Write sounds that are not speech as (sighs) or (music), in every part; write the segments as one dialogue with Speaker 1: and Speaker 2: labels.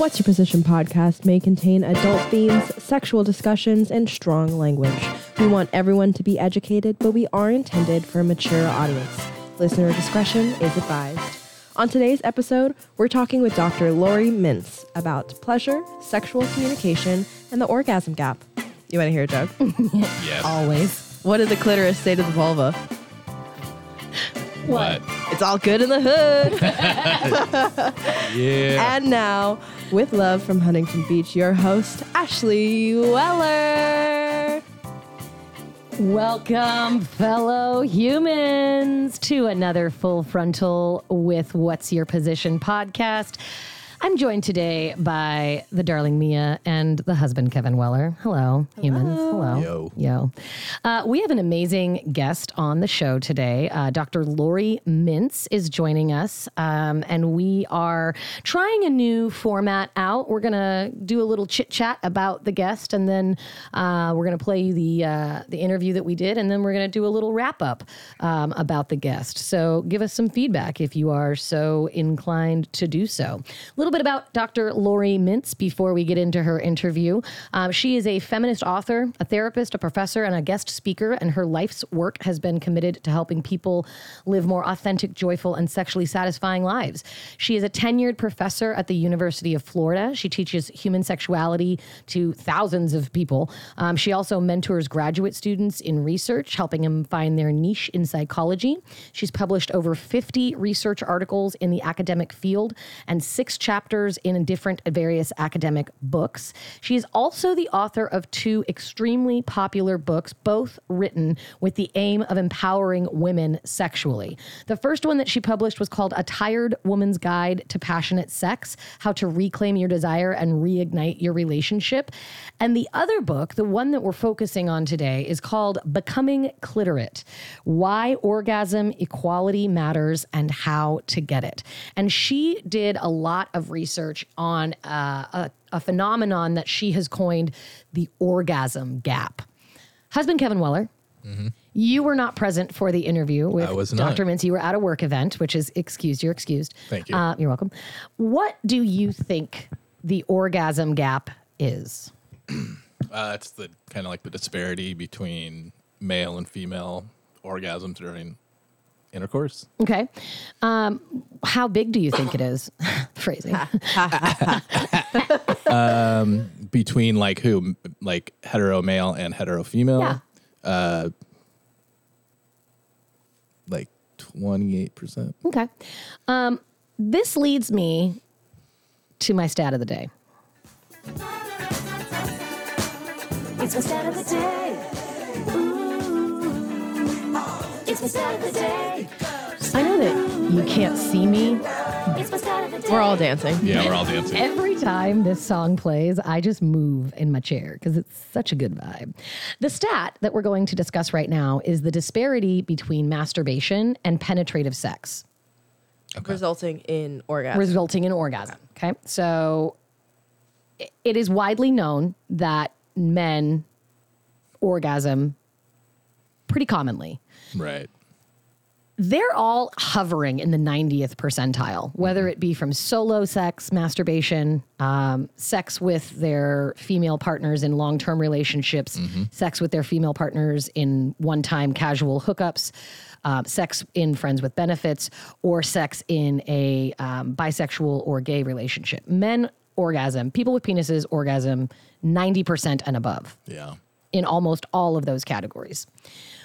Speaker 1: What's Your Position podcast may contain adult themes, sexual discussions, and strong language. We want everyone to be educated, but we are intended for a mature audience. Listener discretion is advised. On today's episode, we're talking with Dr. Laurie Mintz about pleasure, sexual communication, and the orgasm gap. You want to hear a joke? (laughs)
Speaker 2: Yes.
Speaker 3: Always.
Speaker 1: what did the clitoris say to the vulva?
Speaker 2: What?
Speaker 1: It's all good in the hood. (laughs)
Speaker 2: Yeah.
Speaker 1: and now, with love from Huntington Beach, your host, Ashley Weller.
Speaker 3: Welcome, fellow humans, to another Full Frontal with What's Your Position podcast. I'm joined today by the darling Mia and the husband, Kevin Weller. Hello, humans. Hello.
Speaker 2: Yo.
Speaker 3: Yo. Uh, we have an amazing guest on the show today. Uh, Dr. Laurie Mintz is joining us, um, and we are trying a new format out. We're going to do a little chit chat about the guest, and then uh, we're going to play you the, uh, the interview that we did, and then we're going to do a little wrap up um, about the guest. So give us some feedback if you are so inclined to do so. A little bit about Dr. Laurie Mintz before we get into her interview. Um, she is a feminist author, a therapist, a professor, and a guest speaker, and her life's work has been committed to helping people live more authentic, joyful, and sexually satisfying lives. She is a tenured professor at the University of Florida. She teaches human sexuality to thousands of people. Um, she also mentors graduate students in research, helping them find their niche in psychology. She's published over 50 research articles in the academic field and six chapters in different various academic books. She is also the author of two extremely popular books, both written with the aim of empowering women sexually. The first one that she published was called A Tired Woman's Guide to Passionate Sex How to Reclaim Your Desire and Reignite Your Relationship. And the other book, the one that we're focusing on today, is called Becoming Cliterate Why Orgasm Equality Matters and How to Get It. And she did a lot of research on uh, a, a phenomenon that she has coined the orgasm gap. Husband Kevin Weller, you were not present for the interview with
Speaker 2: I was not.
Speaker 3: Dr. Mintz. You were at a work event, which is excused. You're excused.
Speaker 2: Thank you.
Speaker 3: Uh, you're welcome. What do you think the orgasm gap is? (clears throat)
Speaker 2: Uh, it's the kind of like the disparity between male and female orgasms during intercourse.
Speaker 3: Okay. Um, how big do you think it is? (laughs) Phrasing. (laughs)
Speaker 2: Between like who? Like hetero male and hetero female?
Speaker 3: Yeah.
Speaker 2: Like 28%.
Speaker 3: Okay. Um, this leads me to my stat of the day.
Speaker 4: It's my stat of the day. Ooh. It's my stat of the day.
Speaker 1: I know that you can't see me.
Speaker 4: It's my stat of the day.
Speaker 1: We're all dancing.
Speaker 2: Yeah, we're all dancing.
Speaker 3: Every time this song plays, I just move in my chair because it's such a good vibe. The stat that we're going to discuss right now is the disparity between masturbation and penetrative sex.
Speaker 1: Resulting in orgasm.
Speaker 3: resulting in orgasm. Okay. So it is widely known that men orgasm pretty commonly.
Speaker 2: Right.
Speaker 3: They're all hovering in the 90th percentile, whether it be from solo sex, masturbation, um, sex with their female partners in long term relationships, sex with their female partners in one time casual hookups, uh, sex in friends with benefits, or sex in a um, bisexual or gay relationship. Men orgasm, people with penises orgasm 90% and above
Speaker 2: Yeah.
Speaker 3: in almost all of those categories.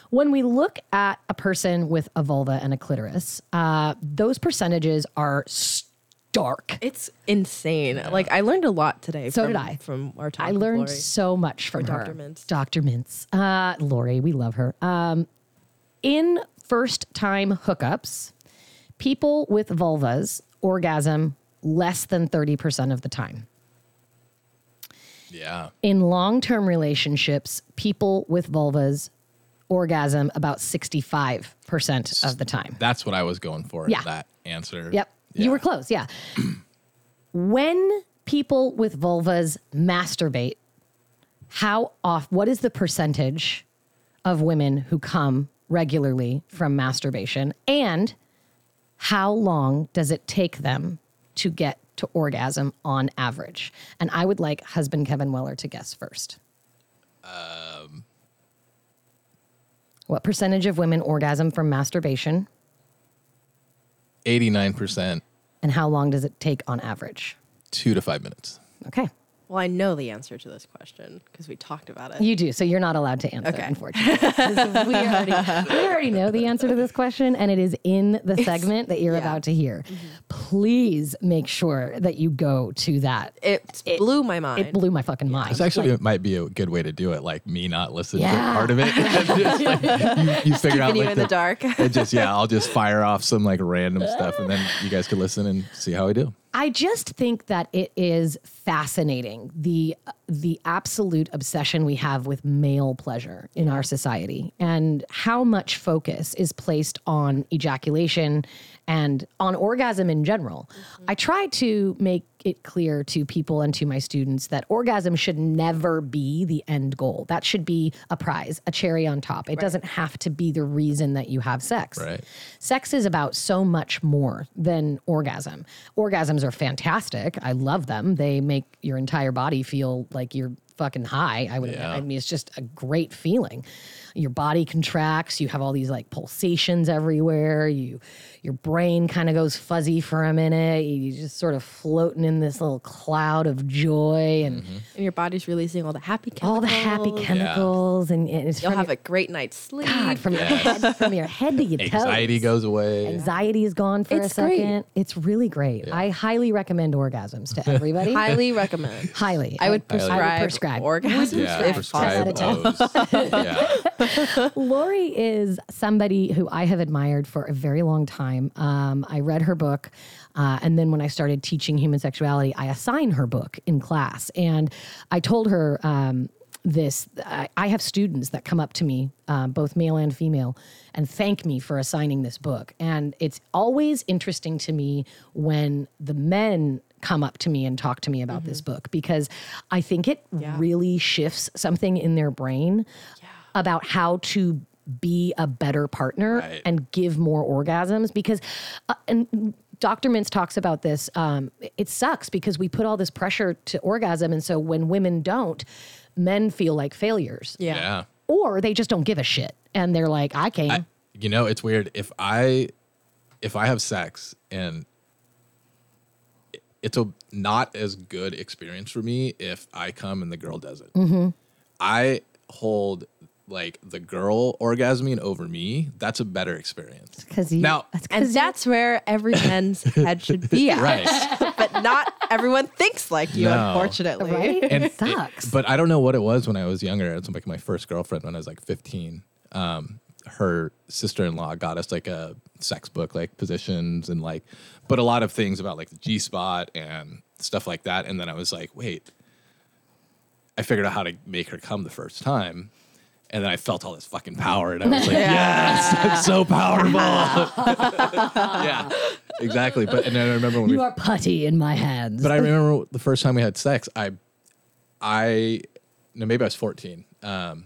Speaker 3: When we look at a person with a vulva and a clitoris, uh, those percentages are stark.
Speaker 1: It's insane. Like I learned a lot today.
Speaker 3: So
Speaker 1: from,
Speaker 3: did I.
Speaker 1: From our time,
Speaker 3: I
Speaker 1: with
Speaker 3: learned
Speaker 1: Laurie.
Speaker 3: so much from
Speaker 1: Dr.
Speaker 3: her.
Speaker 1: Mintz.
Speaker 3: Dr. Mintz. Uh, Laurie, we love her. Um, in first time hookups, people with vulvas orgasm less than 30% of the time.
Speaker 2: Yeah.
Speaker 3: In long term relationships, people with vulvas orgasm about 65% of the time.
Speaker 2: That's what I was going for.
Speaker 3: Yeah.
Speaker 2: That answer.
Speaker 3: Yep. You were close. Yeah. when people with vulvas masturbate, how off, what is the percentage of women who come regularly from masturbation? And how long does it take them to get to orgasm on average? And I would like husband Kevin Weller to guess first. Um, what percentage of women orgasm from masturbation?
Speaker 2: 89%,
Speaker 3: And how long does it take on average?
Speaker 2: two to five minutes.
Speaker 3: Okay.
Speaker 1: Well, I know the answer to this question because we talked about it.
Speaker 3: You do. So you're not allowed to answer,
Speaker 1: Okay.
Speaker 3: unfortunately. (laughs) we, already, we already know the answer to this question, and it is in the segment that you're
Speaker 1: yeah. Mm-hmm.
Speaker 3: about to hear. Please make sure that you go to that.
Speaker 1: It, blew my mind.
Speaker 3: It blew my fucking mind.
Speaker 2: This actually
Speaker 3: Like,
Speaker 2: might be a good way to do it, like me not listening
Speaker 3: Yeah.
Speaker 2: to part of it. (laughs) (laughs) Just, like, you, you figure out
Speaker 1: Keeping you
Speaker 2: like
Speaker 1: in the dark.
Speaker 2: and just yeah, I'll just fire off some like random stuff, and then you guys can listen and see how I do.
Speaker 3: I just think that it is fascinating the the absolute obsession we have with male pleasure in our society and how much focus is placed on ejaculation and on orgasm in general. Mm-hmm. I try to make it clear to people and to my students that orgasm should never be the end goal. That should be a prize, a cherry on top. It doesn't have to be the reason that you have sex.
Speaker 2: Right.
Speaker 3: Sex is about so much more than orgasm. Orgasms are fantastic. I love them. They make your entire body feel like you're fucking high. I would
Speaker 2: Yeah.
Speaker 3: I mean it's just a great feeling. Your body contracts, you have all these like pulsations everywhere. You your brain kind of goes fuzzy for a minute. You're just sort of floating in this little cloud of joy and mm-hmm.
Speaker 1: and your body's releasing all the happy chemicals.
Speaker 3: all the happy chemicals and it's
Speaker 1: You'll have
Speaker 3: your,
Speaker 1: a great night's sleep.
Speaker 3: God, from your head from your head to your toes.
Speaker 2: Anxiety goes away.
Speaker 3: Anxiety is gone for
Speaker 1: It's
Speaker 3: a
Speaker 1: great.
Speaker 3: second. It's really great. I highly recommend orgasms to everybody. (laughs)
Speaker 1: Highly recommend.
Speaker 3: highly.
Speaker 1: I would
Speaker 3: I
Speaker 1: prescribe,
Speaker 3: prescribe.
Speaker 1: orgasms
Speaker 2: yeah,
Speaker 1: if
Speaker 2: prescribe
Speaker 1: possible.
Speaker 2: those. (laughs) yeah, (laughs)
Speaker 3: Laurie is somebody who I have admired for a very long time. Um, I read her book, uh, and then when I started teaching human sexuality, I assigned her book in class, and I told her. Um, this I, I have students that come up to me um, both male and female and thank me for assigning this book. And it's always interesting to me when the men come up to me and talk to me about this book because i think it really shifts something in their brain about how to be a better partner
Speaker 2: Right.
Speaker 3: and give more orgasms because uh, and Dr. Mintz talks about this. Um, it sucks because we put all this pressure to orgasm, and so when women don't, men feel like failures,
Speaker 1: Yeah.
Speaker 2: yeah.
Speaker 3: or they just don't give a shit, and they're like, "I came."
Speaker 2: I, you know, it's weird if I if I have sex and it's a not as good experience for me if I come and the girl doesn't.
Speaker 3: Mm-hmm.
Speaker 2: I hold like the girl orgasming over me. That's a better experience.
Speaker 3: Because you
Speaker 2: Now-
Speaker 3: that's
Speaker 1: And
Speaker 3: 'cause you-
Speaker 1: that's where every (laughs) man's head should be at.
Speaker 2: Right. (laughs)
Speaker 1: but not everyone thinks like you,
Speaker 2: No.
Speaker 1: unfortunately.
Speaker 3: right. (laughs)
Speaker 2: and
Speaker 3: it sucks.
Speaker 2: but I don't know what it was when I was younger. It's like my first girlfriend when I was like 15. Um, her sister-in-law got us like a sex book, like positions and like, but a lot of things about like the G spot and stuff like that. And then I was like, wait, I figured out how to make her come the first time. And then I felt all this fucking power, and I was like, (laughs) "Yes, I'm so powerful." (laughs) yeah, exactly. But and then I remember when we
Speaker 3: you are putty in my hands.
Speaker 2: but I remember the first time we had sex, I, I, no, maybe I was 14. Um,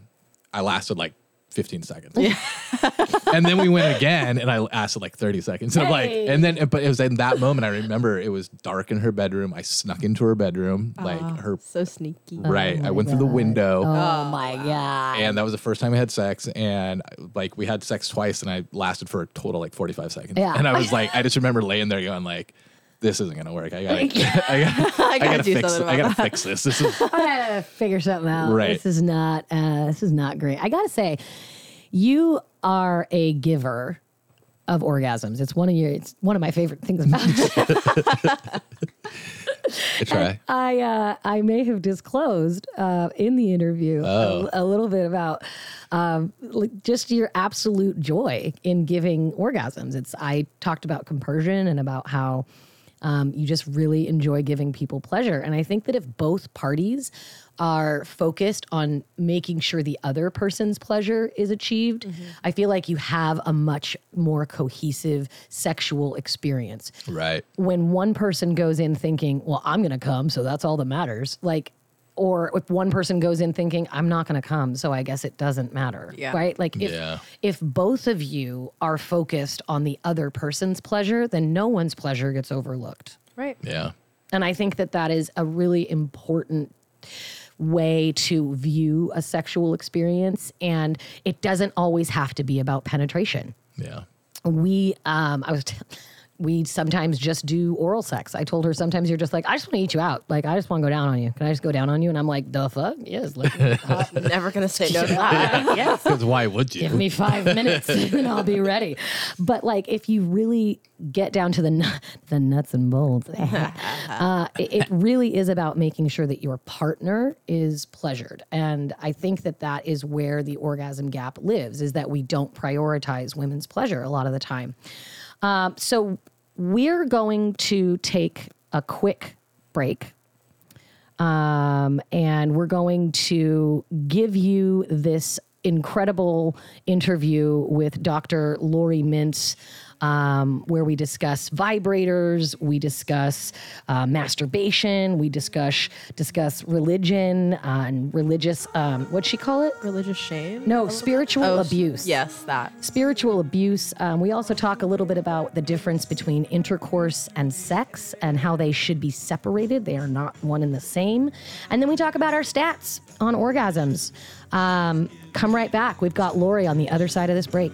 Speaker 2: I lasted like 15 seconds. (laughs) and then we went again and I lasted like 30 seconds. And I'm like, and then, but it was in that moment, I remember it was dark in her bedroom. I snuck into her bedroom, like her,
Speaker 1: So sneaky.
Speaker 2: Oh right. I went through the window.
Speaker 3: oh, oh my god.
Speaker 2: And that was the first time we had sex, and like we had sex twice, and I lasted for a total like forty five seconds.
Speaker 3: Yeah.
Speaker 2: And I was (laughs) like, I just remember laying there going like, "This isn't gonna work. I gotta, (laughs) (laughs) I gotta, (laughs) I
Speaker 1: gotta
Speaker 2: gotta
Speaker 1: do
Speaker 2: fix.
Speaker 1: something
Speaker 2: I gotta fix this. This is
Speaker 3: I gotta figure something out.
Speaker 2: Right.
Speaker 3: This is not. Uh, this is not great. I gotta say, you are a giver of orgasms. It's one of your. It's one of my favorite things about you.
Speaker 2: I try.
Speaker 3: I uh, I may have disclosed uh, in the interview
Speaker 2: Oh.
Speaker 3: a, a little bit about um, just your absolute joy in giving orgasms. It's I talked about compersion and about how um, you just really enjoy giving people pleasure, and I think that if both parties are focused on making sure the other person's pleasure is achieved, I feel like you have a much more cohesive sexual experience
Speaker 2: Right.
Speaker 3: when one person goes in thinking, well, I'm going to come, so that's all that matters. Like, or if one person goes in thinking, I'm not going to come, so I guess it doesn't matter.
Speaker 1: Yeah.
Speaker 3: Right? Like, if,
Speaker 2: Yeah.
Speaker 3: if both of you are focused on the other person's pleasure, then no one's pleasure gets overlooked.
Speaker 1: Right.
Speaker 2: Yeah.
Speaker 3: And I think that that is a really important way to view a sexual experience. And it doesn't always have to be about penetration.
Speaker 2: Yeah.
Speaker 3: We, um, I was, t- (laughs) we sometimes just do oral sex. I told her sometimes you're just like, I just want to eat you out. Like, I just want to go down on you. Can I just go down on you? And I'm like, the fuck? Yes. Like, uh, (laughs)
Speaker 1: Never gonna say no to (laughs) that. (laughs)
Speaker 3: yes.
Speaker 2: Because why would you?
Speaker 3: Give me five minutes and I'll be ready. But like, if you really get down to the nu- the nuts and bolts, uh, it, it really is about making sure that your partner is pleasured. And I think that that is where the orgasm gap lives: is that we don't prioritize women's pleasure a lot of the time. Um, so we're going to take a quick break um, and we're going to give you this incredible interview with Dr. Laurie Mintz. Um, where we discuss vibrators, we discuss uh, masturbation, we discuss discuss religion uh, and religious um, what'd she call it?
Speaker 1: Religious shame?
Speaker 3: No, spiritual
Speaker 1: Oh,
Speaker 3: abuse
Speaker 1: Yes, that.
Speaker 3: spiritual abuse. Um, we also talk a little bit about the difference between intercourse and sex and how they should be separated. They are not one and the same. And then we talk about our stats on orgasms. Um, come right back. We've got Laurie on the other side of this break.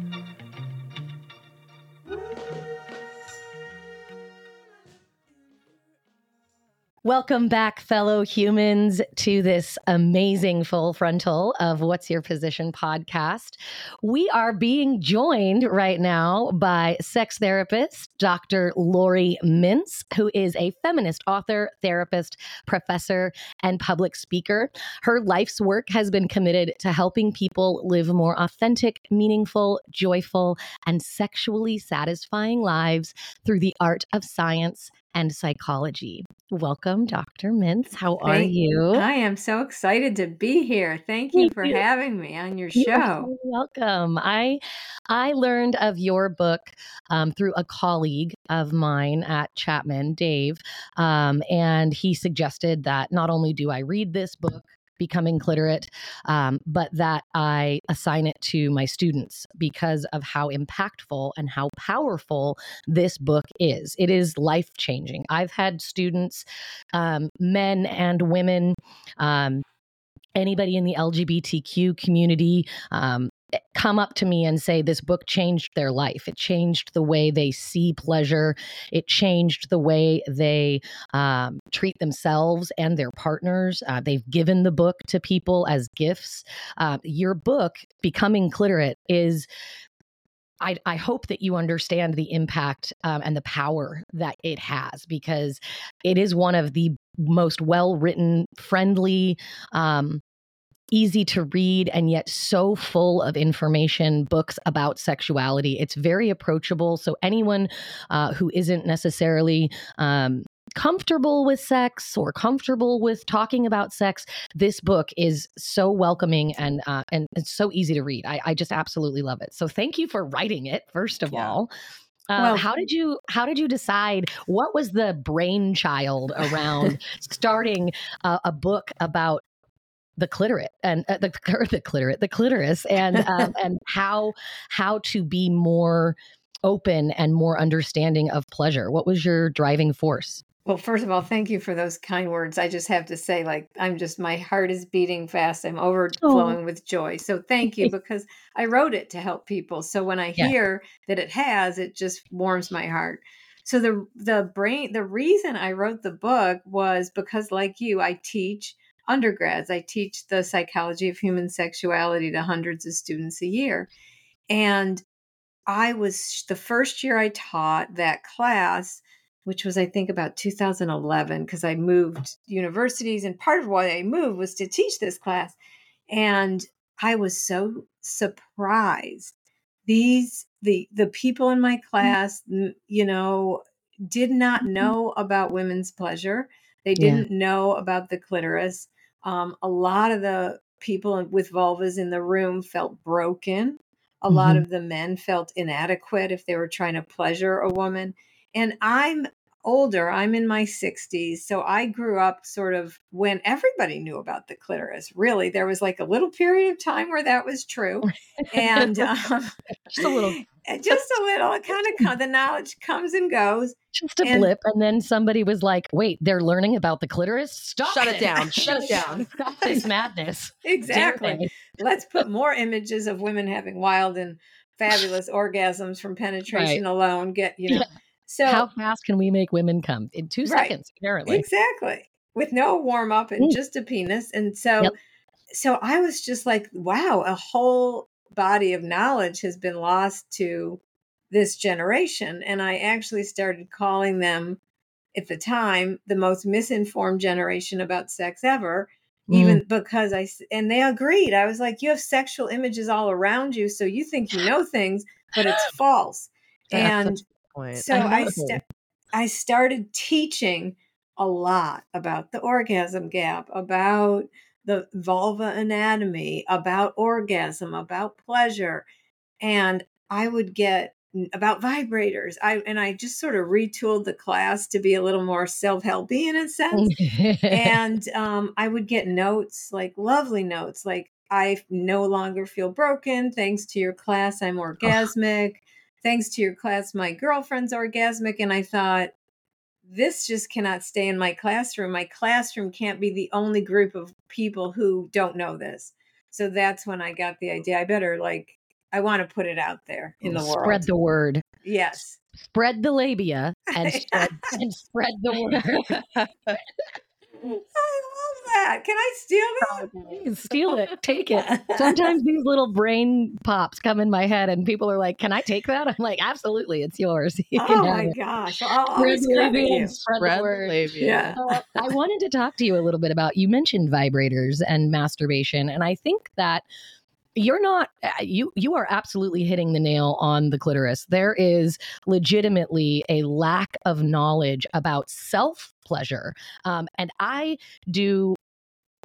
Speaker 3: Welcome back, fellow humans, to this amazing full frontal of What's Your Position podcast. We are being joined right now by sex therapist Dr. Laurie Mintz, who is a feminist author, therapist, professor, and public speaker. Her life's work has been committed to helping people live more authentic, meaningful, joyful, and sexually satisfying lives through the art of science and psychology. Welcome, Dr. Mintz. How are you?
Speaker 5: I am so excited to be here. Thank you
Speaker 3: Thank
Speaker 5: for
Speaker 3: you.
Speaker 5: having me on your
Speaker 3: You
Speaker 5: show.
Speaker 3: so welcome. I I learned of your book um, through a colleague of mine at Chapman, Dave, um, and he suggested that not only do I read this book. Becoming cliterate, um, but that I assign it to my students because of how impactful and how powerful this book is. It is life changing. I've had students, um, men and women, um, anybody in the LGBTQ community um, come up to me and say this book changed their life. It changed the way they see pleasure. It changed the way they um, treat themselves and their partners. Uh, they've given the book to people as gifts. Uh, your book, Becoming Cliterate, is I, I hope that you understand the impact um, and the power that it has because it is one of the most well written, friendly, um, easy to read, and yet so full of information books about sexuality. It's very approachable. So, anyone uh, who isn't necessarily um, comfortable with sex or comfortable with talking about sex, this book is so welcoming and uh, and it's so easy to read. I, I just absolutely love it. So thank you for writing it. First of
Speaker 1: Yeah.
Speaker 3: all. Uh,
Speaker 5: Well-
Speaker 3: how did you how did you decide what was the brainchild around (laughs) starting a, a book about the clitoris and uh, the, (laughs) the clitoris the clitoris and um, (laughs) and how how to be more open and more understanding of pleasure what was your driving force
Speaker 5: Well, first of all, thank you for those kind words. I just have to say, like, I'm just, my heart is beating fast. I'm overflowing with joy. So thank you because I wrote it to help people. So when I
Speaker 3: Yeah.
Speaker 5: hear that it has, it just warms my heart. So the the brain the reason I wrote the book was because like you I teach undergrads. I teach the psychology of human sexuality to hundreds of students a year. And I was the first year I taught that class, which was, I think, about 2011, because I moved universities. And part of why I moved was to teach this class. And I was so surprised. These, the, the people in my mm-hmm. class, you know, did not mm-hmm. know about women's pleasure. They didn't know about the clitoris. Um, a lot of the people with vulvas in the room felt broken. A lot
Speaker 3: Mhm.
Speaker 5: of the men felt inadequate if they were trying to pleasure a woman. And I'm older, I'm in my 60s. So I grew up sort of when everybody knew about the clitoris. Really, there was like a little period of time where that was true. And um, (laughs)
Speaker 3: Just a little. (laughs)
Speaker 5: just a little, it kind of, the knowledge comes and goes.
Speaker 3: Just a
Speaker 5: And-
Speaker 3: blip, and then somebody was like, "Wait, they're learning about the clitoris. Stop
Speaker 1: Shut it down. Shut it (laughs) down.
Speaker 3: Stop this madness."
Speaker 5: Exactly. let's put more images of women having wild and fabulous orgasms from penetration alone get you know
Speaker 3: Yeah.
Speaker 5: So
Speaker 3: How fast can we make women come in two
Speaker 5: Right.
Speaker 3: seconds? Apparently,
Speaker 5: exactly with no warm up and
Speaker 3: Mm.
Speaker 5: just a penis and so
Speaker 3: Yep.
Speaker 5: so i was just like wow a whole body of knowledge has been lost to this generation and i actually started calling them at the time the most misinformed generation about sex ever
Speaker 3: Mm.
Speaker 5: even because I, and they agreed. I was like, you have sexual images all around you, so you think you know things, but it's false. And
Speaker 1: point.
Speaker 5: so
Speaker 3: I
Speaker 5: I
Speaker 3: know.
Speaker 5: I started teaching a lot about the orgasm gap, about the vulva anatomy, about orgasm, about pleasure, and I would get about vibrators. I and I just sort of retooled the class to be a little more self-helpy in a sense (laughs) and um, I would get notes, like lovely notes, like I no longer feel broken thanks to your class. I'm orgasmic. Thanks to your class, my girlfriend's orgasmic. And I thought, this just cannot stay in my classroom. My classroom can't be the only group of people who don't know this. So that's when I got the idea. I better like I want to put it out there in the
Speaker 3: Spread
Speaker 5: world.
Speaker 3: Spread the word.
Speaker 5: yes.
Speaker 3: Spread the labia and (laughs) spread, and spread the word. (laughs) (laughs)
Speaker 5: I love that. Can I steal that?
Speaker 3: You can steal it, take it. (laughs) Sometimes these little brain pops come in my head, and people are like, "Can I take that?" I'm like, "Absolutely, it's yours. (laughs) You
Speaker 5: Oh
Speaker 3: have
Speaker 5: my
Speaker 3: it."
Speaker 5: gosh. I'll
Speaker 3: Spread
Speaker 5: always
Speaker 3: the labia spread
Speaker 1: Spread
Speaker 3: the
Speaker 1: the
Speaker 3: word.
Speaker 1: labia.
Speaker 5: Yeah.
Speaker 3: Uh, I wanted to talk to you a little bit about you mentioned vibrators and masturbation, and I think that you're not uh, you you are absolutely hitting the nail on the clitoris. There is legitimately a lack of knowledge about self pleasure, um, and I do.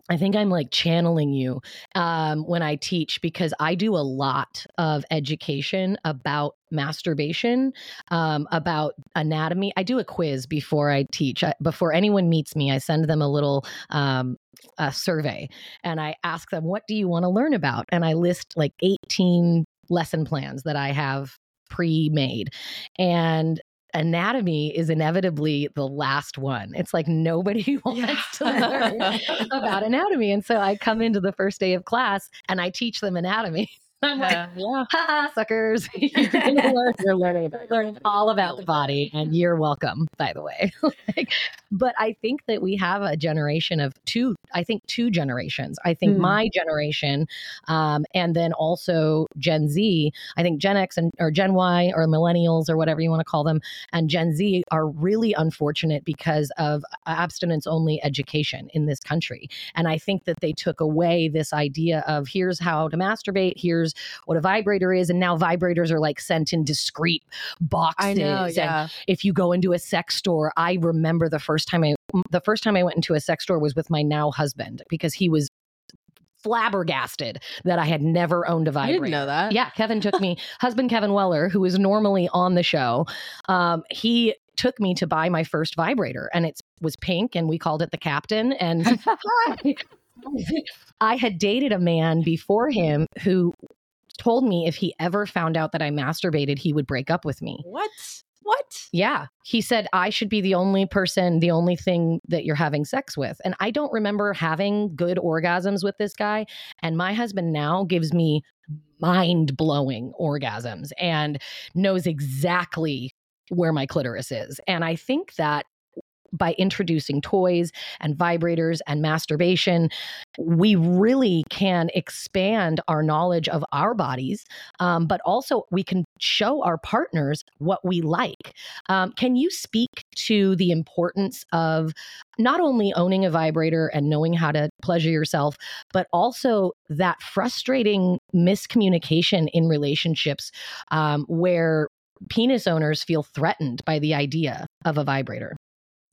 Speaker 3: I think I'm like channeling you um, when I teach because I do a lot of education about masturbation, um, about anatomy. I do a quiz before I teach. I, before anyone meets me, I send them a little um, a survey and I ask them, What do you want to learn about? And I list like 18 lesson plans that I have pre made. And anatomy is inevitably the last one. It's like nobody (laughs) wants to learn (laughs) about anatomy. And so I come into the first day of class and I teach them anatomy.
Speaker 1: Yeah, yeah.
Speaker 3: ha, suckers. you're, (laughs) learn, (laughs) you're learning, you're learning all about the body, and (laughs) you're welcome, by the way. Like, but I think that we have a generation of two, I think two generations. I think
Speaker 5: Hmm.
Speaker 3: my generation, um, and then also Gen Z, I think Gen X and or Gen Y or millennials or whatever you want to call them, and Gen Z are really unfortunate because of abstinence only education in this country. And I think that they took away this idea of here's how to masturbate, here's what a vibrator is, and now vibrators are like sent in discreet boxes.
Speaker 1: I know.
Speaker 3: and if you go into a sex store, I remember the first time I the first time I went into a sex store was with my now husband because he was flabbergasted that I had never owned a vibrator.
Speaker 1: didn't know that.
Speaker 3: Yeah, Kevin took me, (laughs) husband Kevin Weller, who is normally on the show. Um, he took me to buy my first vibrator, and it was pink, and we called it the Captain. And (laughs) (laughs) I had dated a man before him who told me if he ever found out that I masturbated, he would break up with me.
Speaker 1: What? What?
Speaker 3: Yeah. He said, I should be the only person, the only thing that you're having sex with. And I don't remember having good orgasms with this guy. And my husband now gives me mind blowing orgasms and knows exactly where my clitoris is. And I think that by introducing toys and vibrators and masturbation, we really can expand our knowledge of our bodies, um, but also we can show our partners what we like. Um, can you speak to the importance of not only owning a vibrator and knowing how to pleasure yourself, but also that frustrating miscommunication in relationships um, where penis owners feel threatened by the idea of a vibrator?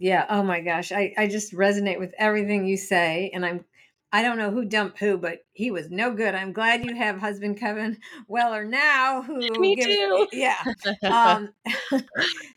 Speaker 5: Yeah. Oh my gosh. I, I just resonate with everything you say. And I'm, I don't know who dumped who, but he was no good. I'm glad you have husband Kevin Weller now who
Speaker 3: Me
Speaker 5: gives-
Speaker 3: too.
Speaker 5: Yeah. (laughs) Um, (laughs)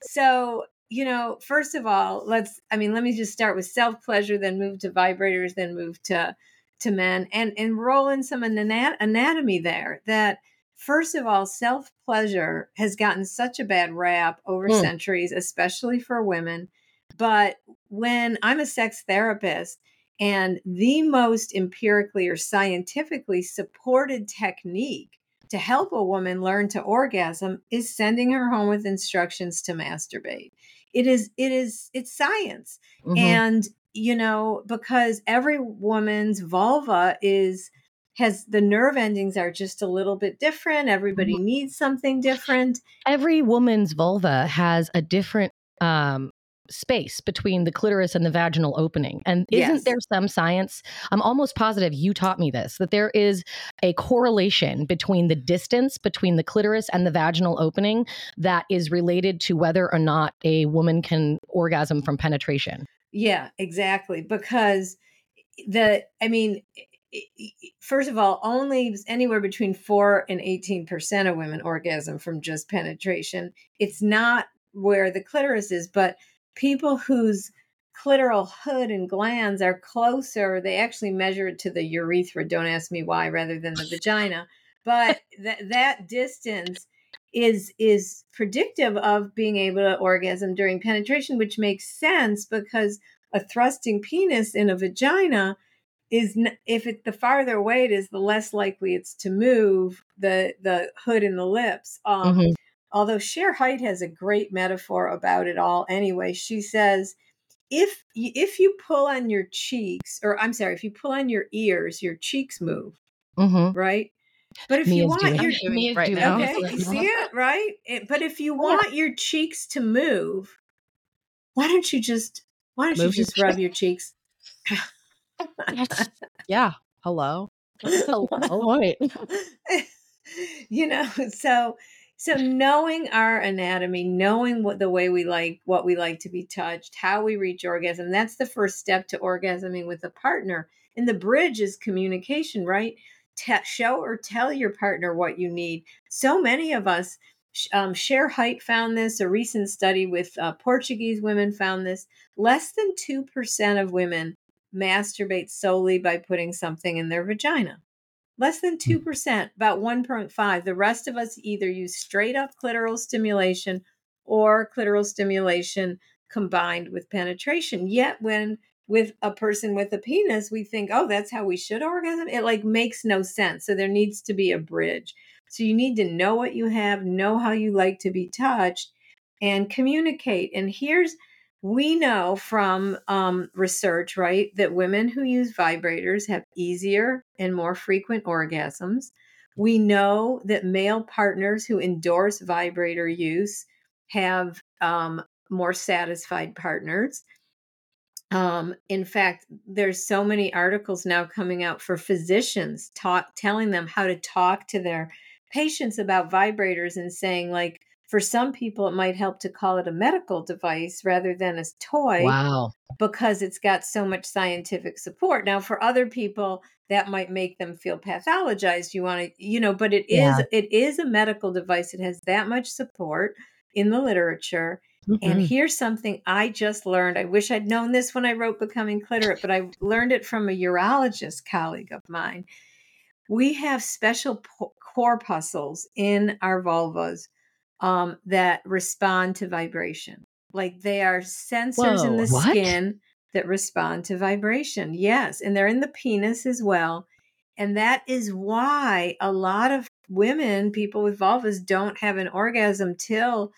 Speaker 5: so, you know, first of all, let's, I mean, let me just start with self pleasure, then move to vibrators, then move to, to men and, and roll in some anat- anatomy there that first of all, self pleasure has gotten such a bad rap over
Speaker 3: Mm.
Speaker 5: centuries, especially for women. But when I'm a sex therapist, and the most empirically or scientifically supported technique to help a woman learn to orgasm is sending her home with instructions to masturbate. It is, it is, it's science.
Speaker 3: Mhm.
Speaker 5: And, you know, because every woman's vulva is, has the nerve endings are just a little bit different. Everybody needs something different.
Speaker 3: Every woman's vulva has a different um, space between the clitoris and the vaginal opening. And isn't
Speaker 5: Yes.
Speaker 3: there some science? I'm almost positive you taught me this that there is a correlation between the distance between the clitoris and the vaginal opening that is related to whether or not a woman can orgasm from penetration.
Speaker 5: Yeah, exactly. Because the, I mean, first of all, only anywhere between four and 18% of women orgasm from just penetration. It's not where the clitoris is, but people whose clitoral hood and glands are closer, they actually measure it to the urethra. Don't ask me why, rather than the vagina. But (laughs) that that distance is is predictive of being able to orgasm during penetration, which makes sense because a thrusting penis in a vagina is n- if it the farther away it is, the less likely it's to move the the hood and the lips. Um,
Speaker 3: Mhm.
Speaker 5: Although Shere Hite has a great metaphor about it all. Anyway, she says if y- if you pull on your cheeks, or I'm sorry, if you pull on your ears, your cheeks move,
Speaker 3: Mm-hmm.
Speaker 5: right? But if you
Speaker 3: Mia's
Speaker 5: want your
Speaker 1: doing right
Speaker 3: doing
Speaker 1: now.
Speaker 5: Okay, see it, right? It- but if you
Speaker 3: Yeah.
Speaker 5: want your cheeks to move, why don't you just why don't
Speaker 1: Move
Speaker 5: you
Speaker 1: your
Speaker 5: just rub your cheeks?
Speaker 1: Yeah. Hello. (laughs)
Speaker 3: Hello. (laughs)
Speaker 5: You know, so so knowing our anatomy, knowing what the way we like what we like to be touched, how we reach orgasm, that's the first step to orgasming with a partner. And the bridge is communication, right? Te- show or tell your partner what you need. So many of us um, Shere Hite found this. A recent study with uh, Portuguese women found this. Less than 2% of women masturbate solely by putting something in their vagina. Less than hmm. 2%, about 1.5. The rest of us either use straight up clitoral stimulation or clitoral stimulation combined with penetration. Yet when with a person with a penis, we think, "Oh, that's how we should orgasm." It like makes no sense. So there needs to be a bridge. So you need to know what you have, know how you like to be touched and communicate. And here's we know from um, research, right, that women who use vibrators have easier and more frequent orgasms. We know that male partners who endorse vibrator use have um, more satisfied partners. Um, in fact, there's so many articles now coming out for physicians talk, telling them how to talk to their patients about vibrators and saying, like, for some people, it might help to call it a medical device rather than a toy
Speaker 3: Wow.
Speaker 5: because it's got so much scientific support. Now, for other people, that might make them feel pathologized. You want to, you know, but it is
Speaker 3: Yeah.
Speaker 5: it is a medical device. It has that much support in the literature. And
Speaker 3: Mhm.
Speaker 5: here's something I just learned. I wish I'd known this when I wrote Becoming Cliterate, but I learned it from a urologist colleague of mine. We have special po- corpuscles in our vulvas um, that respond to vibration. Like they are sensors in the
Speaker 3: what?
Speaker 5: skin that respond to vibration. Yes. And they're in the penis as well. And that is why a lot of women, people with vulvas, don't have an orgasm till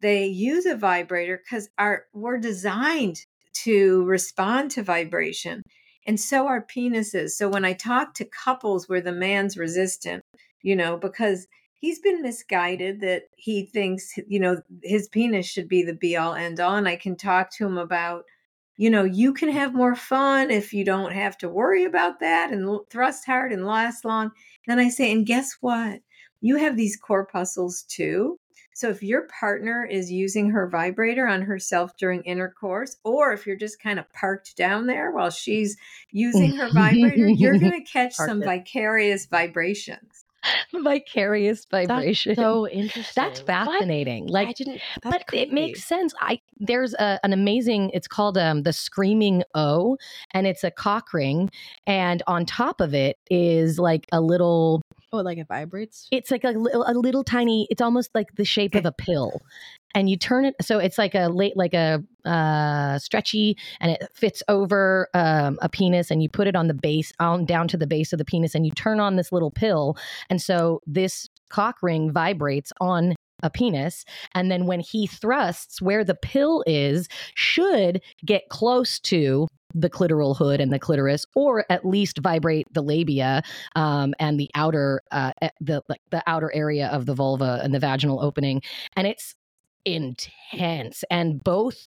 Speaker 5: they use a vibrator because our we're designed to respond to vibration. And so are penises. So when I talk to couples where the man's resistant, you know, because he's been misguided that he thinks, you know, his penis should be the be all end all. And I can talk to him about, you know, you can have more fun if you don't have to worry about that and thrust hard and last long. Then I say, and guess what? You have these corpuscles too. So if your partner is using her vibrator on herself during intercourse, or if you're just kind of parked down there while she's using her vibrator, you're (laughs) going to catch some
Speaker 1: it.
Speaker 5: vicarious vibrations. (laughs)
Speaker 3: Vicarious vibration. (laughs)
Speaker 1: That's so interesting.
Speaker 3: That's
Speaker 1: What?
Speaker 3: fascinating.
Speaker 1: I
Speaker 3: Like
Speaker 1: didn't.
Speaker 3: but
Speaker 1: That's
Speaker 3: it makes sense. I there's a, an amazing. It's called um, the Screaming O, and it's a cock ring, and on top of it is like a little.
Speaker 1: Oh, like it vibrates.
Speaker 3: It's like a a little tiny. It's almost like the shape of a pill, and you turn it so it's like a late like a uh, stretchy, and it fits over um, a penis, and you put it on the base on down to the base of the penis, and you turn on this little pill, and so this cock ring vibrates on a penis and then when he thrusts where the pill is should get close to the clitoral hood and the clitoris or at least vibrate the labia um, and the outer uh, the like the outer area of the vulva and the vaginal opening and it's intense and both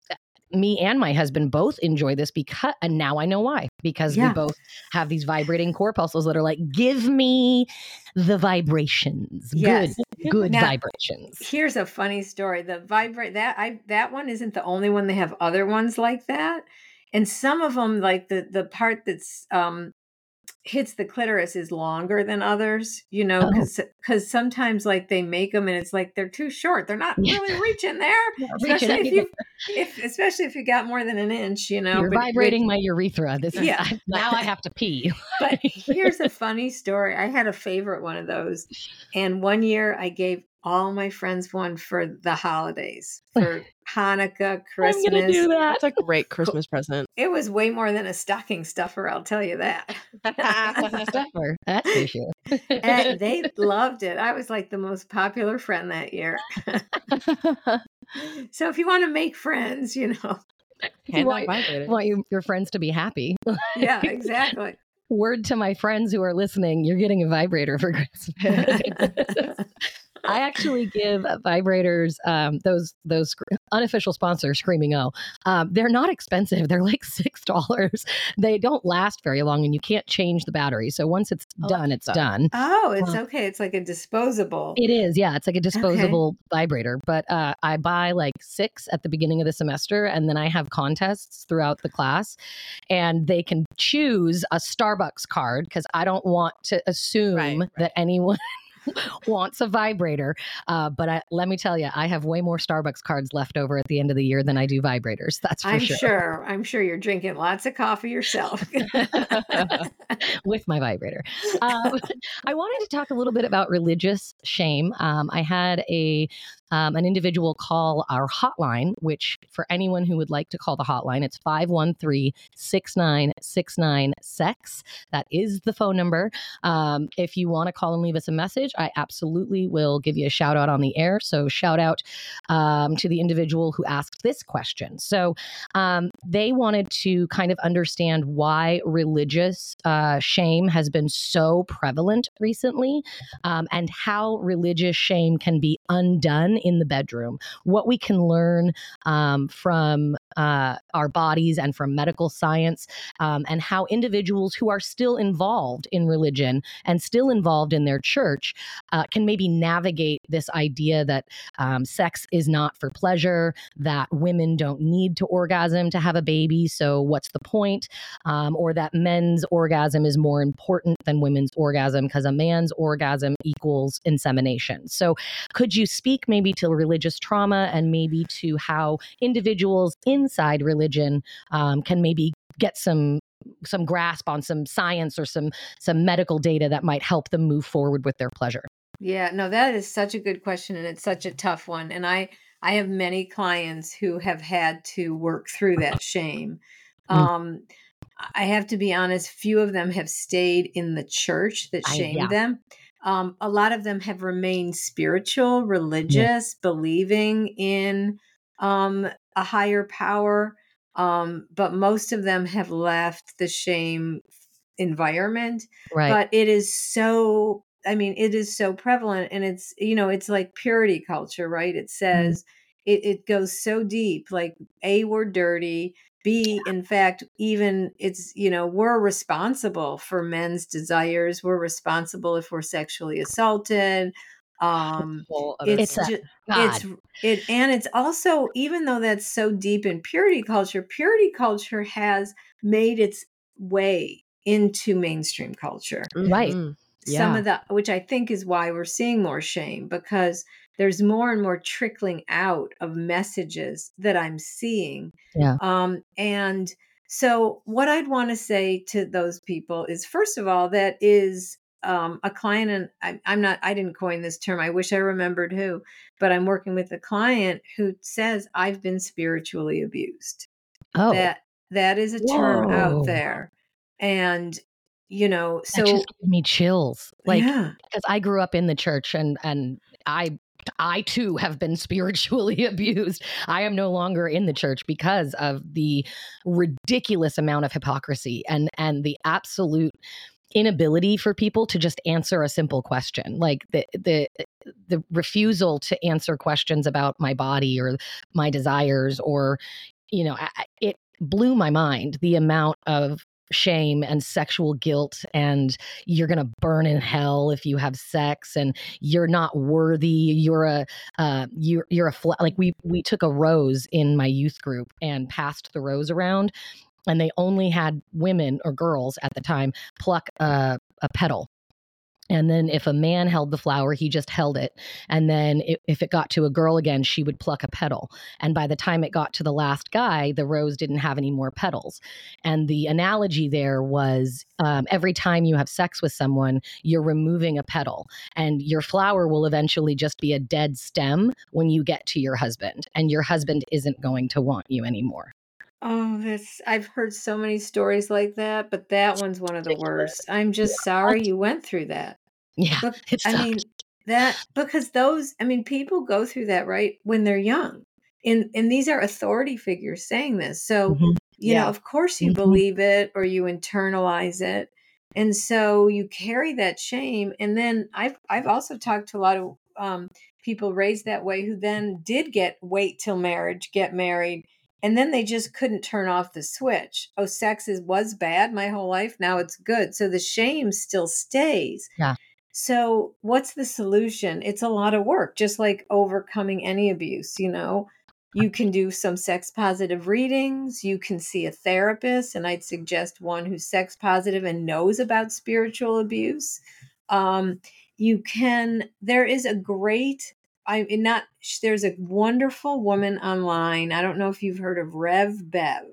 Speaker 3: me and my husband both enjoy this because and now I know why because
Speaker 5: Yeah.
Speaker 3: we both have these vibrating corpuscles that are like give me the vibrations
Speaker 5: Yes.
Speaker 3: good (laughs) good
Speaker 5: Now-
Speaker 3: vibrations
Speaker 5: Here's a funny story. The vibrate that I that one isn't the only one. They have other ones like that, and some of them like the the part that's um hits the clitoris is longer than others. You know, uh-huh.
Speaker 3: Oh.
Speaker 5: because because sometimes like they make them and it's like they're too short. They're not
Speaker 3: Yeah.
Speaker 5: really (laughs) reaching there.
Speaker 3: reaching
Speaker 5: Especially if you if especially if you got more than an inch. You know,
Speaker 3: You're
Speaker 5: but- but-
Speaker 3: vibrating my urethra. This is
Speaker 5: Yeah. (laughs)
Speaker 3: Now I have to pee.
Speaker 5: But (laughs) here's a funny story. I had a favorite one of those. And one year I gave all my friends one for the holidays, for Hanukkah, Christmas.
Speaker 3: I'm gonna do that.
Speaker 1: That's a great Christmas present.
Speaker 5: It was way more than a stocking stuffer, I'll tell you that. (laughs) (laughs)
Speaker 3: Stuffer. That's for sure.
Speaker 5: and (laughs) they loved it. I was like the most popular friend that year. so if you want to make friends, you know.
Speaker 1: Hand
Speaker 3: want, want you, your friends to be happy.
Speaker 5: Yeah, exactly.
Speaker 3: Word to my friends who are listening: you're getting a vibrator for Christmas. I actually give vibrators, um, those those unofficial sponsors, Screaming O. Um, they're not expensive. They're like (laughs) six dollars. They don't last very long, and you can't change the battery. So once it's
Speaker 1: Oh,
Speaker 3: done, it's
Speaker 1: done.
Speaker 5: Oh, it's
Speaker 3: Wow.
Speaker 5: okay. It's like a disposable.
Speaker 3: It is, yeah. It's like a disposable vibrator. But uh, I buy like six at the beginning of the semester, and then I have contests throughout the class, and they can choose a Starbucks card because I don't want to assume
Speaker 1: Right, right.
Speaker 3: that anyone. (laughs) wants a vibrator uh, but I, let me tell you i have way more starbucks cards left over at the end of the year than i do vibrators that's for
Speaker 5: I'm
Speaker 3: sure,
Speaker 5: sure. I'm sure you're drinking lots of coffee yourself. (laughs)
Speaker 3: with my vibrator. Um, (laughs) I wanted to talk a little bit about religious shame. Um, I had a um, an individual call our hotline, which for anyone who would like to call the hotline, it's 513-6969-SEX. That is the phone number. Um, if you want to call and leave us a message, I absolutely will give you a shout out on the air. So shout out um, to the individual who asked this question. So um, they wanted to kind of understand why religious uh, shame has been so prevalent recently um, and how religious shame can be undone in the bedroom. What we can learn um, from uh, our bodies and from medical science, um, and how individuals who are still involved in religion and still involved in their church uh, can maybe navigate this idea that um, sex is not for pleasure, that women don't need to orgasm to have a baby. So, what's the point? Um, or that men's orgasm is more important than women's orgasm because a man's orgasm equals insemination. So, could you speak maybe to religious trauma and maybe to how individuals inside religion um, can maybe get some some grasp on some science or some some medical data that might help them move forward with their pleasure
Speaker 5: Yeah, no, that is such a good question and it's such a tough one. And I I have many clients who have had to work through that shame. (laughs)
Speaker 3: Mm.
Speaker 5: Um I have to be honest, few of them have stayed in the church that
Speaker 3: I-
Speaker 5: shamed
Speaker 3: yeah.
Speaker 5: them. Um, a lot of them have remained spiritual, religious, believing in um, a higher power. Um, but most of them have left the shame environment
Speaker 3: right.
Speaker 5: but it is so i mean it is so prevalent and it's you know it's like purity culture right? It says it, it goes so deep like a we're dirty b in fact even it's you know we're responsible for men's desires we're responsible if we're sexually assaulted Um, it's
Speaker 3: It's a-
Speaker 5: ju-
Speaker 3: God.
Speaker 5: it's it and it's also even though that's so deep in purity culture purity culture has made its way into mainstream culture
Speaker 3: Right.
Speaker 1: Mhm.
Speaker 5: some
Speaker 1: Yeah.
Speaker 5: of the which i think is why we're seeing more shame because there's more and more trickling out of messages that i'm seeing
Speaker 3: Yeah.
Speaker 5: um and so what i'd want to say to those people is first of all that is um, a client and I, i'm not i didn't coin this term i wish i remembered who but i'm working with a client who says i've been spiritually abused
Speaker 3: Oh,
Speaker 5: that that is a term
Speaker 3: Whoa.
Speaker 5: out there and you know
Speaker 3: that
Speaker 5: so
Speaker 3: just gave me chills. Like,
Speaker 5: yeah
Speaker 3: because I grew up in the church and and I I too have been (laughs) spiritually abused. I am no longer in the church because of the ridiculous amount of hypocrisy and and the absolute inability for people to just answer a simple question. Like the the the refusal to answer questions about my body or my desires or you know I, it blew my mind the amount of shame and sexual guilt and you're going to burn in hell if you have sex and you're not worthy you're a uh, you're you're a fla- like we we took a rose in my youth group and passed the rose around and they only had women or girls at the time pluck a, a petal. And then if a man held the flower he just held it. And then i if it got to a girl again she would pluck a petal. And by the time it got to the last guy the rose didn't have any more petals. And the analogy there was um, every time you have sex with someone, you're removing a petal, and your flower will eventually just be a dead stem when you get to your husband, and your husband isn't going to want you anymore.
Speaker 5: Oh, that's I've heard so many stories like that, but that one's one of the worst. I'm just sorry you went through that.
Speaker 3: Yeah,
Speaker 5: I mean that because those I mean people go through that right when they're young. And and these are authority figures saying this. So,
Speaker 3: Mhm.
Speaker 5: you know,
Speaker 1: Yeah.
Speaker 5: of course you
Speaker 3: Mhm.
Speaker 5: believe it or you internalize it. And so you carry that shame and then I've I've also talked to a lot of um people raised that way who then did get wait till marriage, get married and then they just couldn't turn off the switch. Oh, sex is was bad my whole life. Now it's good. So the shame still stays.
Speaker 3: Yeah.
Speaker 5: So what's the solution? It's a lot of work, just like overcoming any abuse, you know. You can do some sex positive readings. You can see a therapist, and I'd suggest one who's sex positive and knows about spiritual abuse. Um, you can, there is a great, I not, there's a wonderful woman online. I don't know if you've heard of Rev Bev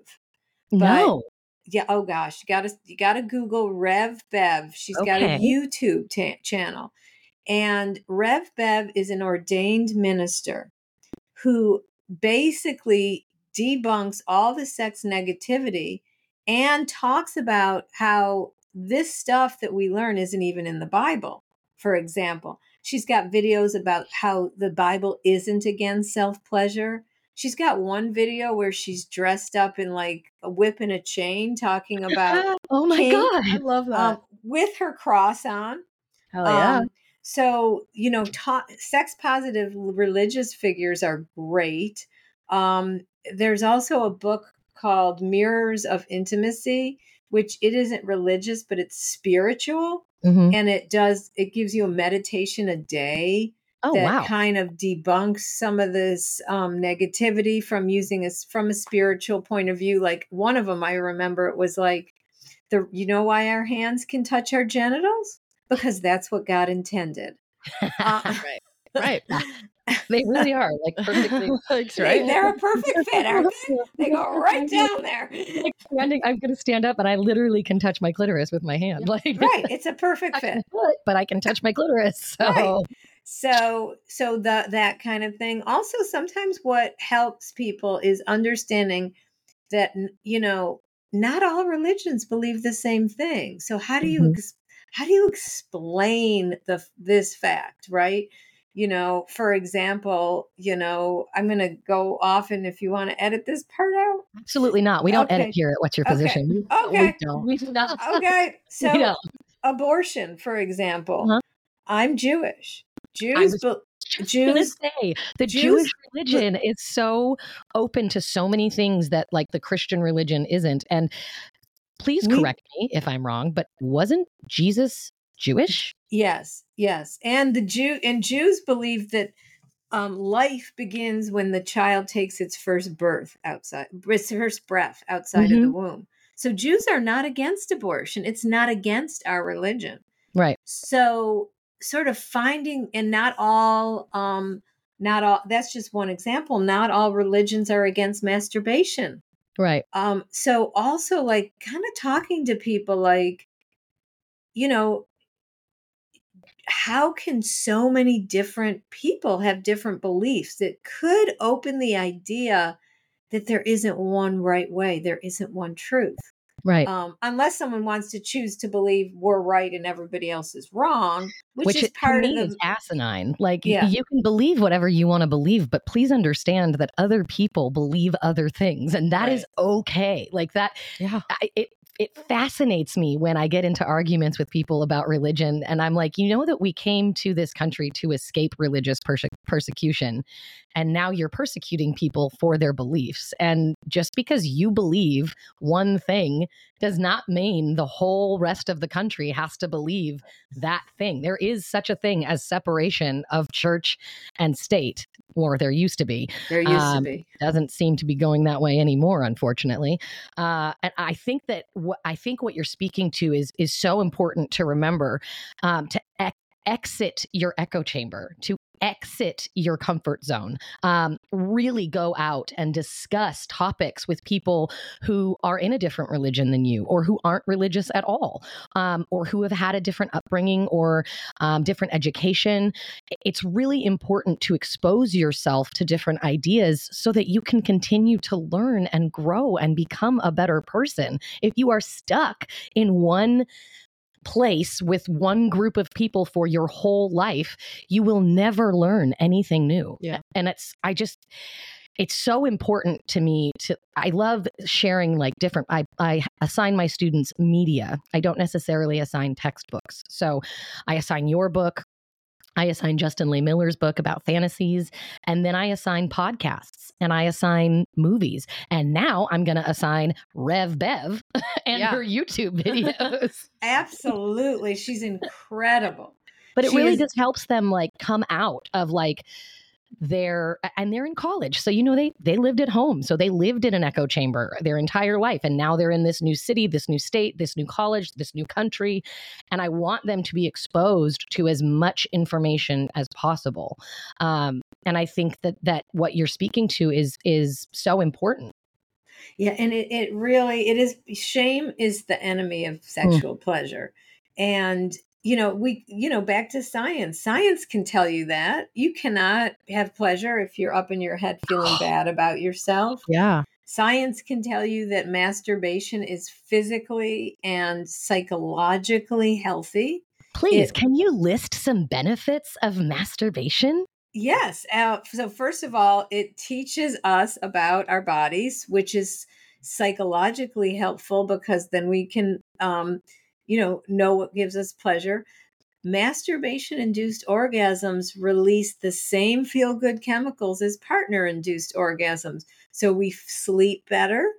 Speaker 3: no,
Speaker 5: yeah oh gosh you gotta you gotta google rev bev She's got a youtube channel and rev bev is an ordained minister who basically debunks all the sex negativity and talks about how this stuff that we learn isn't even in the bible for example she's got videos about how the bible isn't against self-pleasure She's got one video where she's dressed up in like a whip and a chain talking (gasps) about
Speaker 3: oh my god,
Speaker 1: I love that.
Speaker 5: um, with her cross on.
Speaker 1: Hell yeah.
Speaker 5: Um, so, you know, ta- sex positive religious figures are great. Um, there's also a book called Mirrors of Intimacy, which it isn't religious, but it's spiritual.
Speaker 3: Mhm.
Speaker 5: And it does, it gives you a meditation a day
Speaker 3: oh
Speaker 5: that
Speaker 3: wow,
Speaker 5: kind of debunks some of this um, negativity from using us from a spiritual point of view. Like one of them, I remember it was like the you know why our hands can touch our genitals because that's what God intended. (laughs) Uh,
Speaker 1: right. (laughs) (laughs)
Speaker 3: they really are like perfectly. (laughs)
Speaker 1: Right?
Speaker 5: they're a perfect fit, aren't they? They go (laughs) right down there.
Speaker 3: Like standing, I'm going to stand up, and I literally can touch my clitoris with my hand. Like
Speaker 5: Right, it's a perfect fit.
Speaker 3: foot, but I can touch my clitoris. So
Speaker 5: Right. so so the that kind of thing also sometimes what helps people is understanding that you know not all religions believe the same thing so how do you
Speaker 3: Mhm.
Speaker 5: ex- how do you explain the this fact right you know for example you know i'm going to go off and if you want to edit this part out
Speaker 3: absolutely not. We don't
Speaker 5: Okay.
Speaker 3: edit here at What's Your
Speaker 5: Okay.
Speaker 3: Position. We-
Speaker 5: Okay.
Speaker 3: We don't. We do not.
Speaker 5: okay (laughs) so abortion for example
Speaker 3: Uh-huh.
Speaker 5: i'm jewish jews
Speaker 3: was Just gonna
Speaker 5: Jews-
Speaker 3: say the
Speaker 5: Jews-
Speaker 3: Jewish religion is so open to so many things that like the Christian religion isn't. And please correct me if I'm wrong, but wasn't Jesus Jewish?
Speaker 5: Yes, yes. And the Jew and Jews believe that um, life begins when the child takes its first birth outside, its first breath outside of the womb. So Jews are not against abortion. It's not against our religion.
Speaker 3: Right.
Speaker 5: So sort of finding and not all um not all that's just one example. Not all religions are against masturbation.
Speaker 3: Right.
Speaker 5: Um so also like kind of talking to people like you know how can so many different people have different beliefs that could open the idea that there isn't one right way, there isn't one truth.
Speaker 3: Right.
Speaker 5: Um, unless someone wants to choose to believe we're right and everybody else is wrong, which,
Speaker 3: which
Speaker 5: is part of the
Speaker 3: is asinine. Like
Speaker 5: Yeah.
Speaker 3: you can believe whatever you want to believe, but please understand that other people believe other things, and that is okay. Like that,
Speaker 1: Yeah.
Speaker 3: I, it it fascinates me when I get into arguments with people about religion, and I'm like, you know that we came to this country to escape religious perse- persecution, and now you're persecuting people for their beliefs. And just because you believe one thing does not mean the whole rest of the country has to believe that thing. There is such a thing as separation of church and state, or there used to be.
Speaker 5: there used
Speaker 3: um,
Speaker 5: to be.
Speaker 3: Doesn't seem to be going that way anymore, unfortunately. Uh, and I think that what I think what you're speaking to is is so important to remember um, to ex- exit your echo chamber, to exit your comfort zone. Um, really go out and discuss topics with people who are in a different religion than you, or who aren't religious at all, um, or who have had a different upbringing or um, different education. It's really important to expose yourself to different ideas so that you can continue to learn and grow and become a better person. If you are stuck in one place with one group of people for your whole life, you will never learn anything new.
Speaker 1: Yeah.
Speaker 3: And it's, I just, it's so important to me to i love sharing like different i i assign my students media i don't necessarily assign textbooks so i assign your book I assign Justin Lehmiller's book about fantasies, and then I assign podcasts and I assign movies. And now I'm going to assign Rev Bev (laughs) and
Speaker 1: Yeah.
Speaker 3: her YouTube (laughs) videos.
Speaker 5: Absolutely. She's incredible.
Speaker 3: but it
Speaker 5: She
Speaker 3: really
Speaker 5: is-
Speaker 3: just helps them like come out of like their and they're in college. So you know they they lived at home. So they lived in an echo chamber their entire life. And now they're in this new city this new state this new college this new country. And i want them to be exposed to as much information as possible. Um, and i think that that what you're speaking to is is so important.
Speaker 5: Yeah, and it, it really it is shame is the enemy of sexual pleasure. And you know, we you know, back to science. Science can tell you that. You cannot have pleasure if you're up in your head feeling (gasps) bad about yourself.
Speaker 1: Yeah.
Speaker 5: Science can tell you that masturbation is physically and psychologically healthy.
Speaker 3: please
Speaker 5: It-
Speaker 3: can you list some benefits of masturbation
Speaker 5: Yes. Uh, so, first of all, it teaches us about our bodies, which is psychologically helpful because then we can, um, you know, know what gives us pleasure. Masturbation induced orgasms release the same feel good chemicals as partner induced orgasms. So, we sleep better.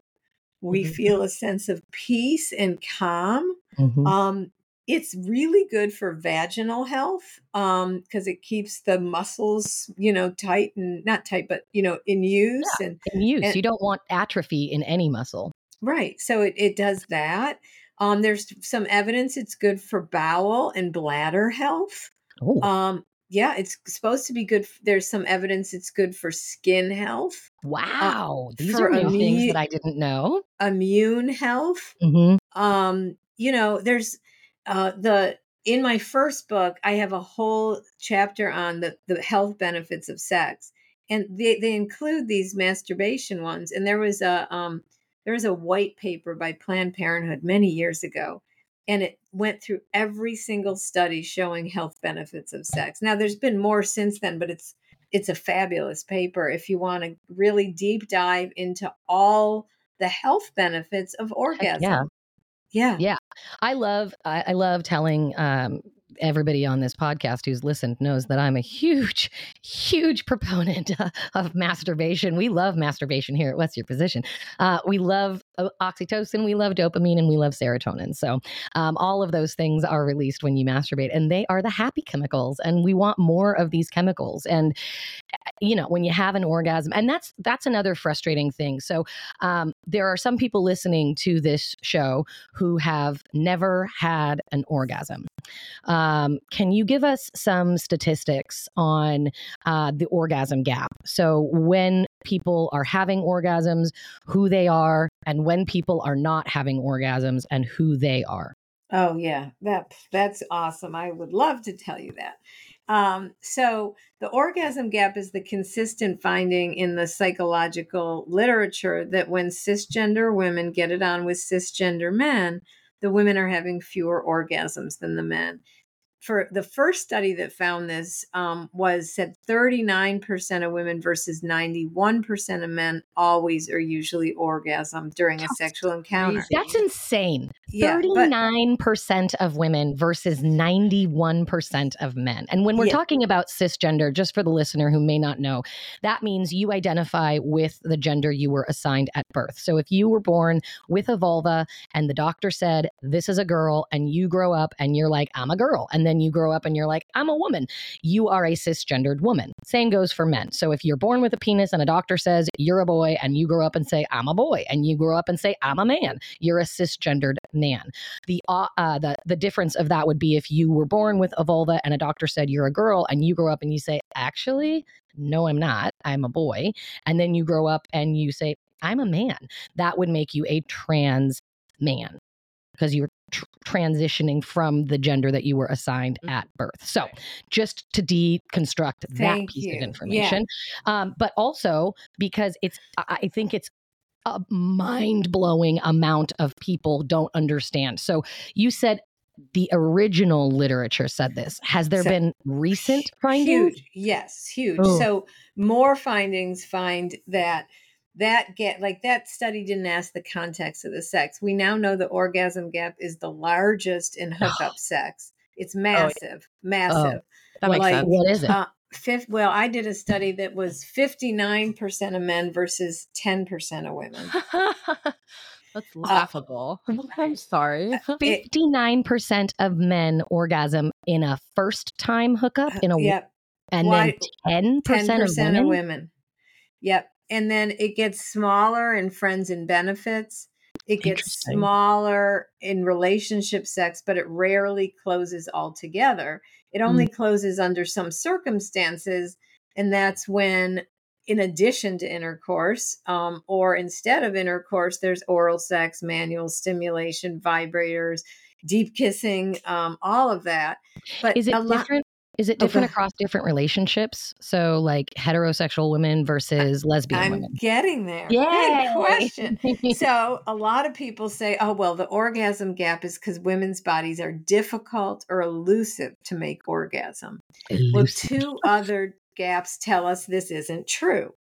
Speaker 5: We
Speaker 3: Mhm.
Speaker 5: feel a sense of peace and calm.
Speaker 3: Mm-hmm.
Speaker 5: Um, it's really good for vaginal health um because it keeps the muscles you know tight and not tight but you know in use and
Speaker 3: in use
Speaker 5: and-
Speaker 3: you don't want atrophy in any muscle
Speaker 5: right so it, it does that um there's some evidence it's good for bowel and bladder health
Speaker 3: oh
Speaker 5: um yeah it's supposed to be good f- there's some evidence it's good for skin health
Speaker 3: Wow, these are new things that I didn't know.
Speaker 5: immune health
Speaker 3: Mm-hmm.
Speaker 5: um you know there's uh the in my first book i have a whole chapter on the the health benefits of sex and they they include these masturbation ones and there was a um there was a white paper by planned parenthood many years ago and it went through every single study showing health benefits of sex now there's been more since then but it's it's a fabulous paper if you want to really deep dive into all the health benefits of orgasm
Speaker 3: yeah.
Speaker 5: yeah
Speaker 3: Yeah. I love I, I love telling um, everybody on this podcast who's listened knows that I'm a huge, (laughs) huge proponent (laughs) of masturbation. We love masturbation here at What's Your Position. Uh, we love uh, oxytocin, we love dopamine, and we love serotonin. So um, all of those things are released when you masturbate, and they are the happy chemicals. And we want more of these chemicals. And uh, you know, when you have an orgasm, and that's that's another frustrating thing. So um, there are some people listening to this show who have never had an orgasm. Um, can you give us some statistics on uh, the orgasm gap? So, when people are having orgasms, who they are, and when people are not having orgasms, and who they are.
Speaker 5: Oh yeah, that that's awesome. I would love to tell you that. Um, so the orgasm gap is the consistent finding in the psychological literature that when cisgender women get it on with cisgender men, the women are having fewer orgasms than the men. For the first study that found this um, was said 39% of women versus 91% of men always or usually orgasm during a sexual encounter.
Speaker 3: That's insane.
Speaker 5: Yeah,
Speaker 3: 39% of women versus 91% of men. And when we're
Speaker 5: Yeah.
Speaker 3: talking about cisgender, just for the listener who may not know, that means you identify with the gender you were assigned at birth. So if you were born with a vulva and the doctor said, this is a girl, and you grow up and you're like, I'm a girl. And then you grow up and you're like, I'm a woman. You are a cisgendered woman. Same goes for men. So if you're born with a penis and a doctor says you're a boy and you grow up and say, I'm a boy, and you grow up and say, I'm a man, you're a cisgendered man. The uh, uh, the the difference of that would be if you were born with a vulva and a doctor said you're a girl, and you grow up and you say, actually, no, I'm not. I'm a boy, and then you grow up and you say, I'm a man. That would make you a trans man because you're tr- transitioning from the gender that you were assigned
Speaker 1: Mhm.
Speaker 3: at birth. So, just to deconstruct that piece
Speaker 5: you.
Speaker 3: of
Speaker 5: Yeah.
Speaker 3: information, um, but also because it's, I I think it's a mind blowing amount of people don't understand. So, you said the original literature said this. Has there
Speaker 5: So-
Speaker 3: been recent findings?
Speaker 5: Huge. Yes, huge.
Speaker 3: Oh.
Speaker 5: So more findings find that that get like that study didn't ask the context of the sex. We now know the orgasm gap is the largest in (sighs) hookup sex. It's oh, massive, oh, massive.
Speaker 1: That makes
Speaker 5: Like,
Speaker 1: sense.
Speaker 3: What is it?
Speaker 5: Uh, fifth, well, I did a study that was 59% of men versus 10% of women. (laughs)
Speaker 1: That's uh, laughable. (laughs) I'm sorry.
Speaker 5: Uh, (laughs)
Speaker 3: 59% of men orgasm in a first time hookup uh, in a
Speaker 5: yep.
Speaker 3: and
Speaker 5: Why-
Speaker 3: then 10%
Speaker 5: 10%
Speaker 3: of women.
Speaker 5: of women. Yep. And then it gets smaller in friends and benefits. It gets smaller in relationship sex, but it rarely closes altogether. It only
Speaker 3: Mm.
Speaker 5: closes under some circumstances. And that's when, in addition to intercourse, um, or instead of intercourse, there's oral sex, manual stimulation, vibrators, deep kissing, um, all of that. But
Speaker 3: Is it
Speaker 5: lot-
Speaker 3: different? Is it different
Speaker 5: ahead.
Speaker 3: across different relationships? So, like heterosexual women versus lesbian
Speaker 5: I'm
Speaker 3: women.
Speaker 5: getting there.
Speaker 3: Yay!
Speaker 5: Good question. (laughs) so a lot of people say, oh, well, the orgasm gap is because women's bodies are difficult or elusive to make orgasm. Well, two other gaps tell us this isn't true.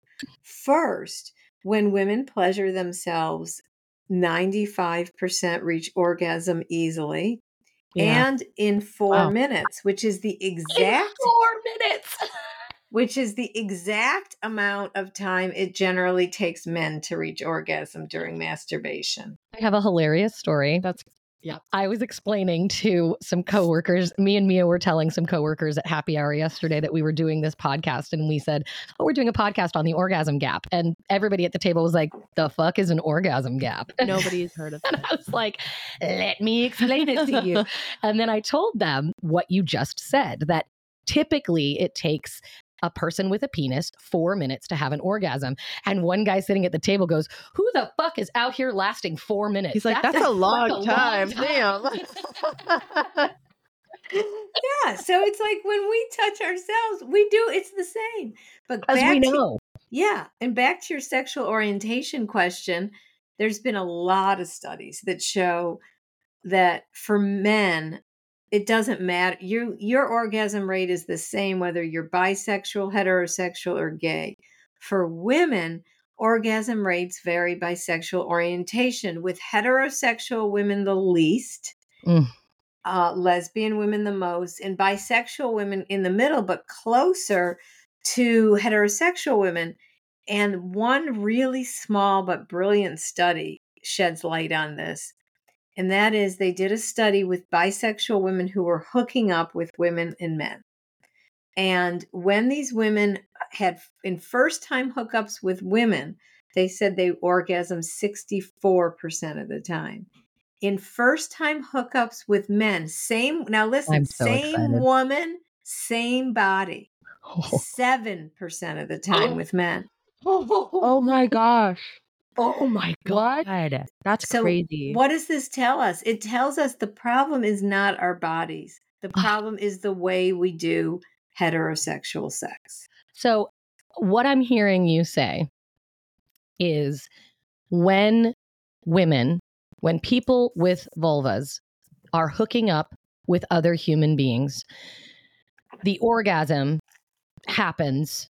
Speaker 5: First, when women pleasure themselves, 95% reach orgasm easily
Speaker 3: Yeah.
Speaker 5: and in four
Speaker 1: Wow.
Speaker 5: minutes, which is the
Speaker 3: In
Speaker 5: exact
Speaker 3: four minutes. (laughs)
Speaker 5: which is the exact amount of time it generally takes men to reach orgasm during masturbation.
Speaker 3: I have a hilarious story.
Speaker 1: That's yeah.
Speaker 3: I was explaining to some coworkers, me and Mia were telling some coworkers at happy hour yesterday that we were doing this podcast and we said, Oh, we're doing a podcast on the orgasm gap. And everybody at the table was like, The fuck is an orgasm gap? (laughs)
Speaker 1: Nobody's heard of it. And.
Speaker 3: I was like, let me explain it to you. (laughs) and then I told them what you just said that typically it takes a person with a penis four minutes to have an orgasm. And one guy sitting at the table goes, Who the fuck is out here lasting four minutes?
Speaker 1: He's like, that's, a long time. Damn. (laughs)
Speaker 5: Yeah, so it's like when we touch ourselves, we do it's the same. But
Speaker 3: As
Speaker 5: back
Speaker 3: we
Speaker 5: to-
Speaker 3: know.
Speaker 5: yeah, and back to your sexual orientation question, there's been a lot of studies that show that for men it doesn't matter your your orgasm rate is the same whether you're bisexual, heterosexual or gay. For women, orgasm rates vary by sexual orientation with heterosexual women the least
Speaker 3: Mm.
Speaker 5: uh, lesbian women the most, and bisexual women in the middle, but closer to heterosexual women. And one really small but brilliant study sheds light on this. And that is they did a study with bisexual women who were hooking up with women and men. And when these women had in first time hookups with women, they said they orgasm 64% of the time. In first time hookups with men, same now listen,
Speaker 3: so
Speaker 5: same
Speaker 3: excited.
Speaker 5: woman, same body, (laughs)
Speaker 3: Oh,
Speaker 5: 7% of the time oh. with men.
Speaker 1: Oh my gosh.
Speaker 3: Oh my
Speaker 1: What?
Speaker 3: god.
Speaker 1: That's
Speaker 5: So
Speaker 1: crazy.
Speaker 5: What does this tell us? It tells us the problem is not our bodies. The problem is the way we do heterosexual sex.
Speaker 3: So, what I'm hearing you say is when women, when people with vulvas are hooking up with other human beings, the orgasm happens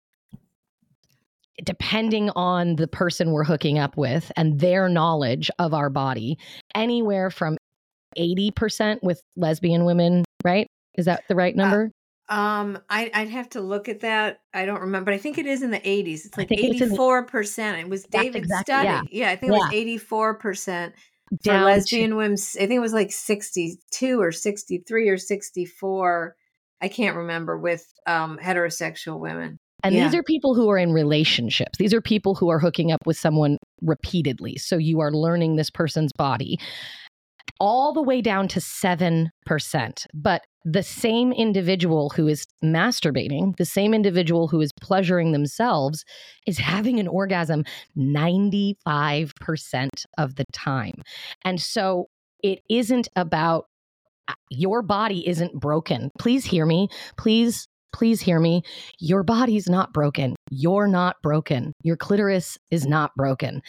Speaker 3: depending on the person we're hooking up with and their knowledge of our body, anywhere from 80% with lesbian women, right? Is that the right number?
Speaker 5: Um, I, I'd have to look at that. I don't remember. But I think it is in the 80s. It's like
Speaker 3: think it's in the-
Speaker 5: 84%. It was David's
Speaker 3: exactly-
Speaker 5: study.
Speaker 3: yeah.
Speaker 5: Yeah. I think it was 84% for
Speaker 3: Down to-
Speaker 5: lesbian women. I think it was like 62 or 63 or 64. I can't remember with um, heterosexual women.
Speaker 3: And
Speaker 5: Yeah.
Speaker 3: these are people who are in relationships. These are people who are hooking up with someone repeatedly. So you are learning this person's body all the way down to 7%. But the same individual who is masturbating, the same individual who is pleasuring themselves, is having an orgasm 95% of the time. And so it isn't about uh, your body isn't broken. Please hear me. Please, please hear me. Your body's not broken. You're not broken. Your clitoris is not broken.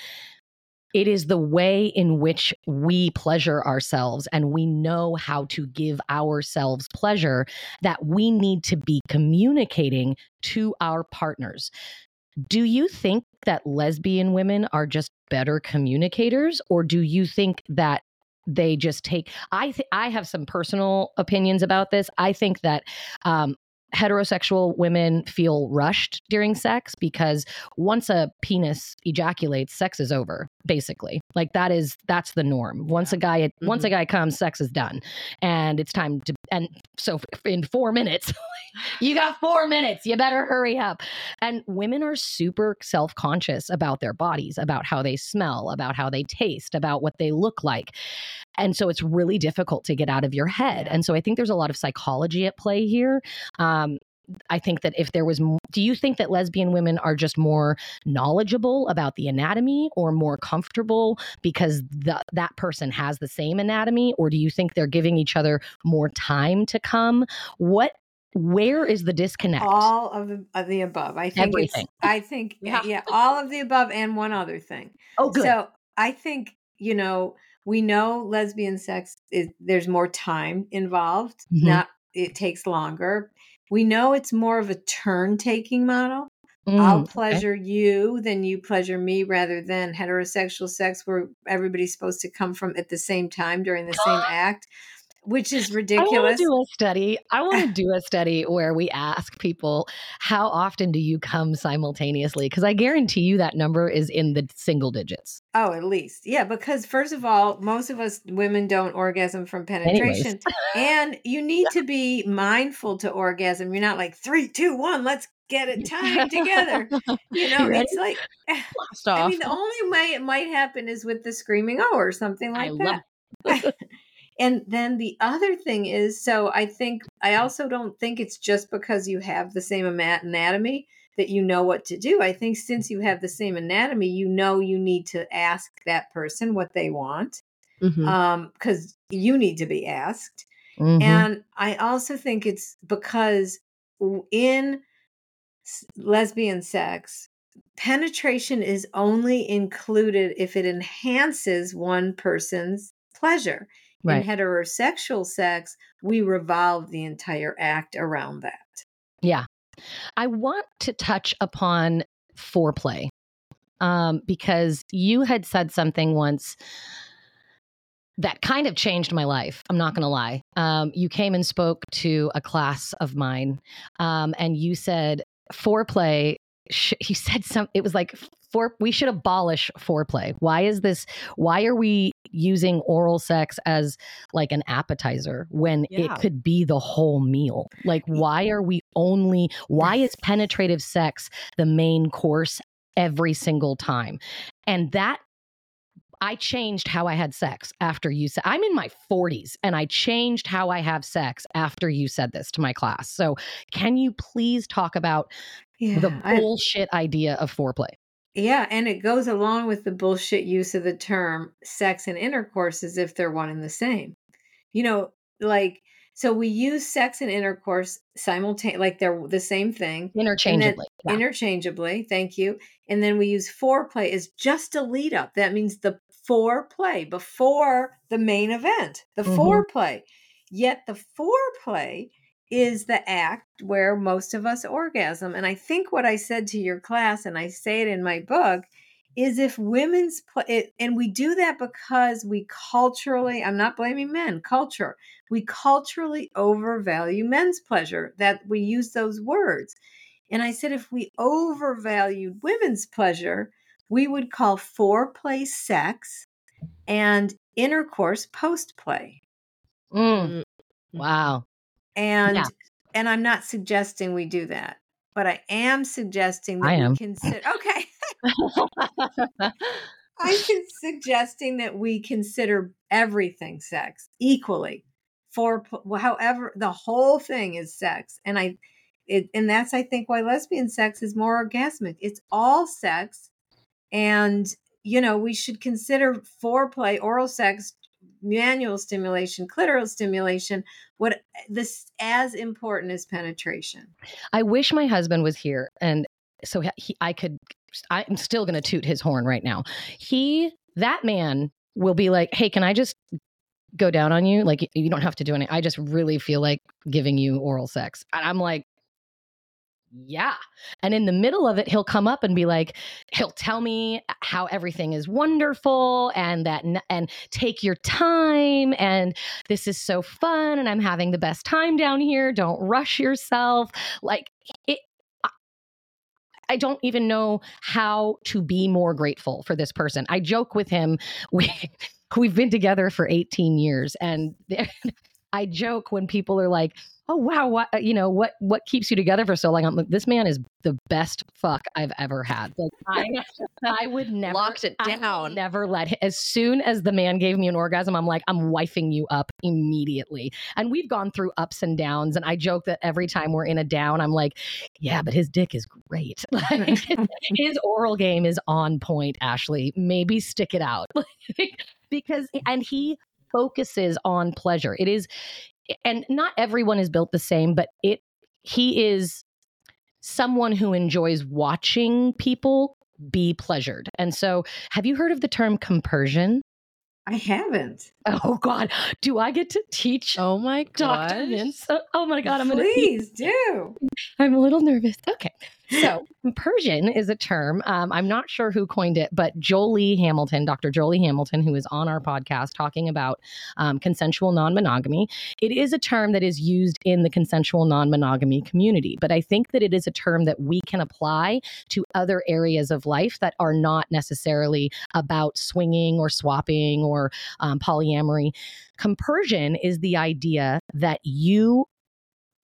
Speaker 3: It is the way in which we pleasure ourselves and we know how to give ourselves pleasure that we need to be communicating to our partners. Do you think that lesbian women are just better communicators or do you think that they just take I th- I have some personal opinions about this. I think that um heterosexual women feel rushed during sex because once a penis ejaculates sex is over basically. Like that is that's the norm. Once a guy once a mm-hmm. guy comes sex is done. And it's time to and so in 4 minutes (laughs) you got 4 minutes you better hurry up. And women are super self-conscious about their bodies about how they smell about how they taste about what they look like. And so it's really difficult to get out of your head. And so i think there's a lot of psychology at play here. Um, I think that if there was, do you think that lesbian women are just more knowledgeable about the anatomy or more comfortable because the, that person has the same anatomy? Or do you think they're giving each other more time to come? What, where is the disconnect?
Speaker 5: All of the, of the above. I think
Speaker 3: Everything.
Speaker 5: I think, yeah.
Speaker 3: Yeah.
Speaker 5: yeah, all of the above and one other thing.
Speaker 3: oh, good.
Speaker 5: So I think, you know, we know lesbian sex is there's more time involved.
Speaker 3: Mhm.
Speaker 5: Not it takes longer. We know it's more of a turn taking model.
Speaker 3: Mm,
Speaker 5: I'll
Speaker 3: okay.
Speaker 5: pleasure you, then you pleasure me, rather than heterosexual sex where everybody's supposed to come from at the same time during the same (gasps) act, which is ridiculous.
Speaker 3: I want
Speaker 5: ridiculous.
Speaker 3: to do a study. I want to do a study where we ask people, how often do you come simultaneously? Because I guarantee you that number is in the single digits.
Speaker 5: Oh, at least. Yeah, because first of all, most of us women don't orgasm from penetration. and you need (laughs) to be mindful to orgasm. You're not like three, two, one, let's get it timed together. You (laughs) know,
Speaker 3: You
Speaker 5: it's like eh,
Speaker 1: Blast
Speaker 5: I
Speaker 1: off.
Speaker 5: mean the only way it might happen is with the screaming oh or something
Speaker 3: I
Speaker 5: like
Speaker 3: love (laughs)
Speaker 5: that. And then the other thing is so I think I also don't think it's just because you have the same anatomy that you know what to do. I think since you have the same anatomy, you know you need to ask that person what they want
Speaker 1: Mhm.
Speaker 5: um because you need to be asked.
Speaker 3: Mhm.
Speaker 5: And I also think it's because in lesbian sex, penetration is only included if it enhances one person's pleasure.
Speaker 3: Right.
Speaker 5: In heterosexual sex, we revolve the entire act around that.
Speaker 3: Yeah. I want to touch upon foreplay um, because you had said something once that kind of changed my life. I'm not going to lie. Um, you came and spoke to a class of mine, um, and you said foreplay. Sh- (laughs) you said some. It was like for we should abolish foreplay. Why is this? Why are we using oral sex as like an appetizer when
Speaker 1: Yeah.
Speaker 3: it could be the whole meal? Like, why are we only? Why is (laughs) penetrative sex the main course every single time? And that I changed how I had sex after you said I'm in my 40s and I changed how I have sex after you said this to my class. So, can you please talk about
Speaker 5: Yeah,
Speaker 3: the
Speaker 5: I-
Speaker 3: bullshit idea of foreplay?
Speaker 5: Yeah, and it goes along with the bullshit use of the term sex and intercourse as if they're one and the same. You know, like so we use sex and intercourse simultaneously, like they're the same thing.
Speaker 3: Interchangeably. Yeah.
Speaker 5: interchangeably. Thank you. And then we use foreplay as just a lead up. That means the foreplay before the main event, the
Speaker 3: Mhm.
Speaker 5: foreplay. Yet the foreplay is the act where most of us orgasm. And I think what I said to your class, and I say it in my book, is if women's play, and we do that because we culturally, I'm not blaming men, culture, we culturally overvalue men's pleasure, that we use those words. And I said, if we overvalued women's pleasure, we would call foreplay sex and intercourse post play.
Speaker 3: Mm. Wow.
Speaker 5: And
Speaker 3: Yeah.
Speaker 5: and I'm not suggesting we do that, but I am suggesting that
Speaker 3: I
Speaker 5: we
Speaker 3: am.
Speaker 5: consider okay. (laughs) (laughs) I'm suggesting that we consider everything sex equally. For well, however, the whole thing is sex, and I, it, and that's I think why lesbian sex is more orgasmic. It's all sex, and you know we should consider foreplay, oral sex, manual stimulation, clitoral stimulation, what this as important as penetration.
Speaker 3: I wish my husband was here and so he- I could I'm still going to toot his horn right now. He that man will be like, "Hey, can I just go down on you? Like you don't have to do anything. I just really feel like giving you oral sex." And I'm like, yeah. And in the middle of it, he'll come up and be like, he'll tell me how everything is wonderful and that, and take your time. And this is so fun. And I'm having the best time down here. Don't rush yourself. Like, it, I- don't even know how to be more grateful for this person. I joke with him. (laughs) We, we've been together for 18 years. And (laughs) I joke when people are like, oh wow what uh, you know what what keeps you together for so long? I'm like this man is the best fuck i've ever had. Like (laughs) i (laughs) i would never
Speaker 1: Locked it down.
Speaker 3: never let hi- as soon as the man gave me an orgasm i'm like i'm wifing you up immediately. And we've gone through ups and downs and i joke that every time we're in a down i'm like yeah but his dick is great. (laughs) Like his oral game is on point ashley. Maybe stick it out. Because and he focuses on pleasure. It is and not everyone is built the same but it he is someone who enjoys watching people be pleasured and so have you heard of the term compersion
Speaker 5: I haven't.
Speaker 3: oh god do i get to teach
Speaker 1: Oh my god.
Speaker 3: Oh, oh my god i'm gonna
Speaker 5: Please do. (laughs)
Speaker 3: I'm a little nervous. Okay. So, Persian is a term. Um, I'm not sure who coined it, but Joli Hamilton, Dr. Joli Hamilton, who is on our podcast talking about um, consensual non monogamy, it is a term that is used in the consensual non monogamy community. But I think that it is a term that we can apply to other areas of life that are not necessarily about swinging or swapping or um, polyamory. Compersion is the idea that you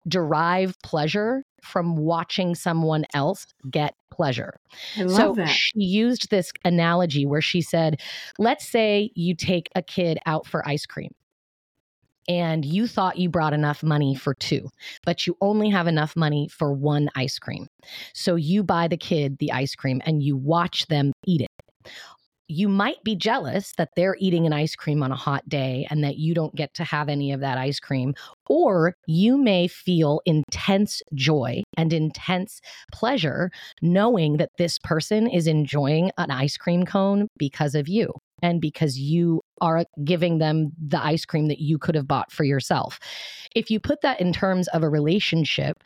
Speaker 3: derive pleasure from watching someone else get pleasure. So
Speaker 5: that.
Speaker 3: she used this analogy where she said, let's say you take a kid out for ice cream and you thought you brought enough money for two, but you only have enough money for one ice cream. So you buy the kid the ice cream and you watch them eat it. You might be jealous that they're eating an ice cream on a hot day and that you don't get to have any of that ice cream. Or you may feel intense joy and intense pleasure knowing that this person is enjoying an ice cream cone because of you and because you are giving them the ice cream that you could have bought for yourself. If you put that in terms of a relationship,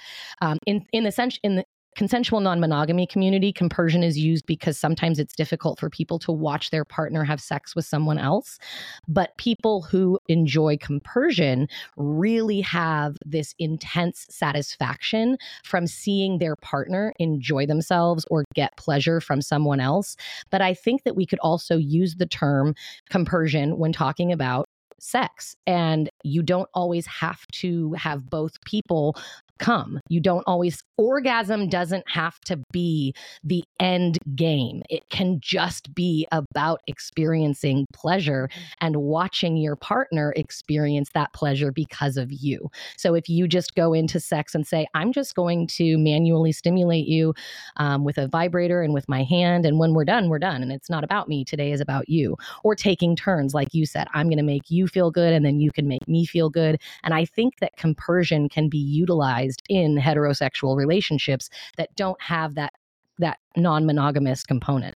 Speaker 3: um, in in the sense in the consensual non monogamy community, compersion is used because sometimes it's difficult for people to watch their partner have sex with someone else. But people who enjoy compersion really have this intense satisfaction from seeing their partner enjoy themselves or get pleasure from someone else. But I think that we could also use the term compersion when talking about sex. And you don't always have to have both people come. You don't always, orgasm doesn't have to be the end game. It can just be about experiencing pleasure and watching your partner experience that pleasure because of you. So if you just go into sex and say, I'm just going to manually stimulate you um, with a vibrator and with my hand, and when we're done, we're done. And it's not about me. Today is about you. Or taking turns, like you said, I'm going to make you feel good and then you can make me feel good. And I think that compersion can be utilized in heterosexual relationships that don't have that that non-monogamous component.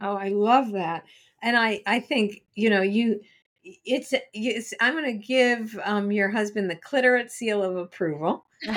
Speaker 5: Oh, I love that. And I I think, you know, you it's, it's I'm going to give um, your husband the clitoris seal of approval. (laughs) (laughs)
Speaker 3: oh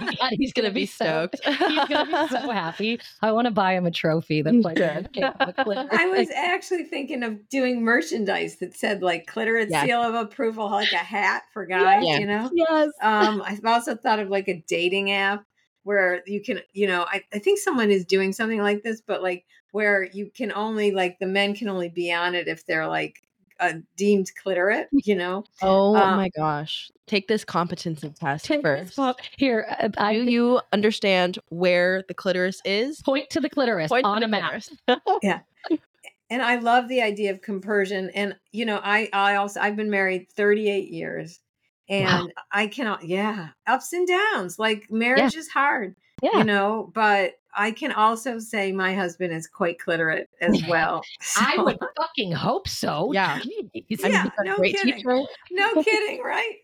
Speaker 3: my God,
Speaker 1: He's gonna be
Speaker 3: so-
Speaker 1: stoked.
Speaker 3: he's gonna be so (laughs) happy. I want to buy him a trophy that's like
Speaker 1: should.
Speaker 5: I was actually thinking of doing merchandise that said like clitoris
Speaker 1: Yeah.
Speaker 5: seal of approval, like a hat for guys,
Speaker 1: Yeah.
Speaker 5: you know?
Speaker 3: yes.
Speaker 5: Um, I've also thought of like a dating app where you can, you know, I, I think someone is doing something like this, but like where you can only like the men can only be on it if they're like a deemed cliterate, you know?
Speaker 1: Oh
Speaker 5: Um,
Speaker 1: my gosh. Take this competency test first.
Speaker 3: Here, uh, I
Speaker 1: Do you understand where the clitoris is?
Speaker 3: point to the clitoris
Speaker 1: Point
Speaker 3: on a map.
Speaker 1: clitoris. (laughs) (laughs)
Speaker 5: and I love the idea of compersion. And you know, I I also I've been married 38 years, and I cannot. Yeah, ups and downs. Like marriage is hard,
Speaker 3: Yeah.
Speaker 5: you know. But I can also say my husband is quite cliterate as (laughs) well.
Speaker 3: I would fucking hope so.
Speaker 1: Yeah.
Speaker 3: Jeez.
Speaker 5: Yeah,
Speaker 3: He's a
Speaker 5: no
Speaker 3: great
Speaker 5: kidding.
Speaker 3: teacher.
Speaker 5: no kidding, right?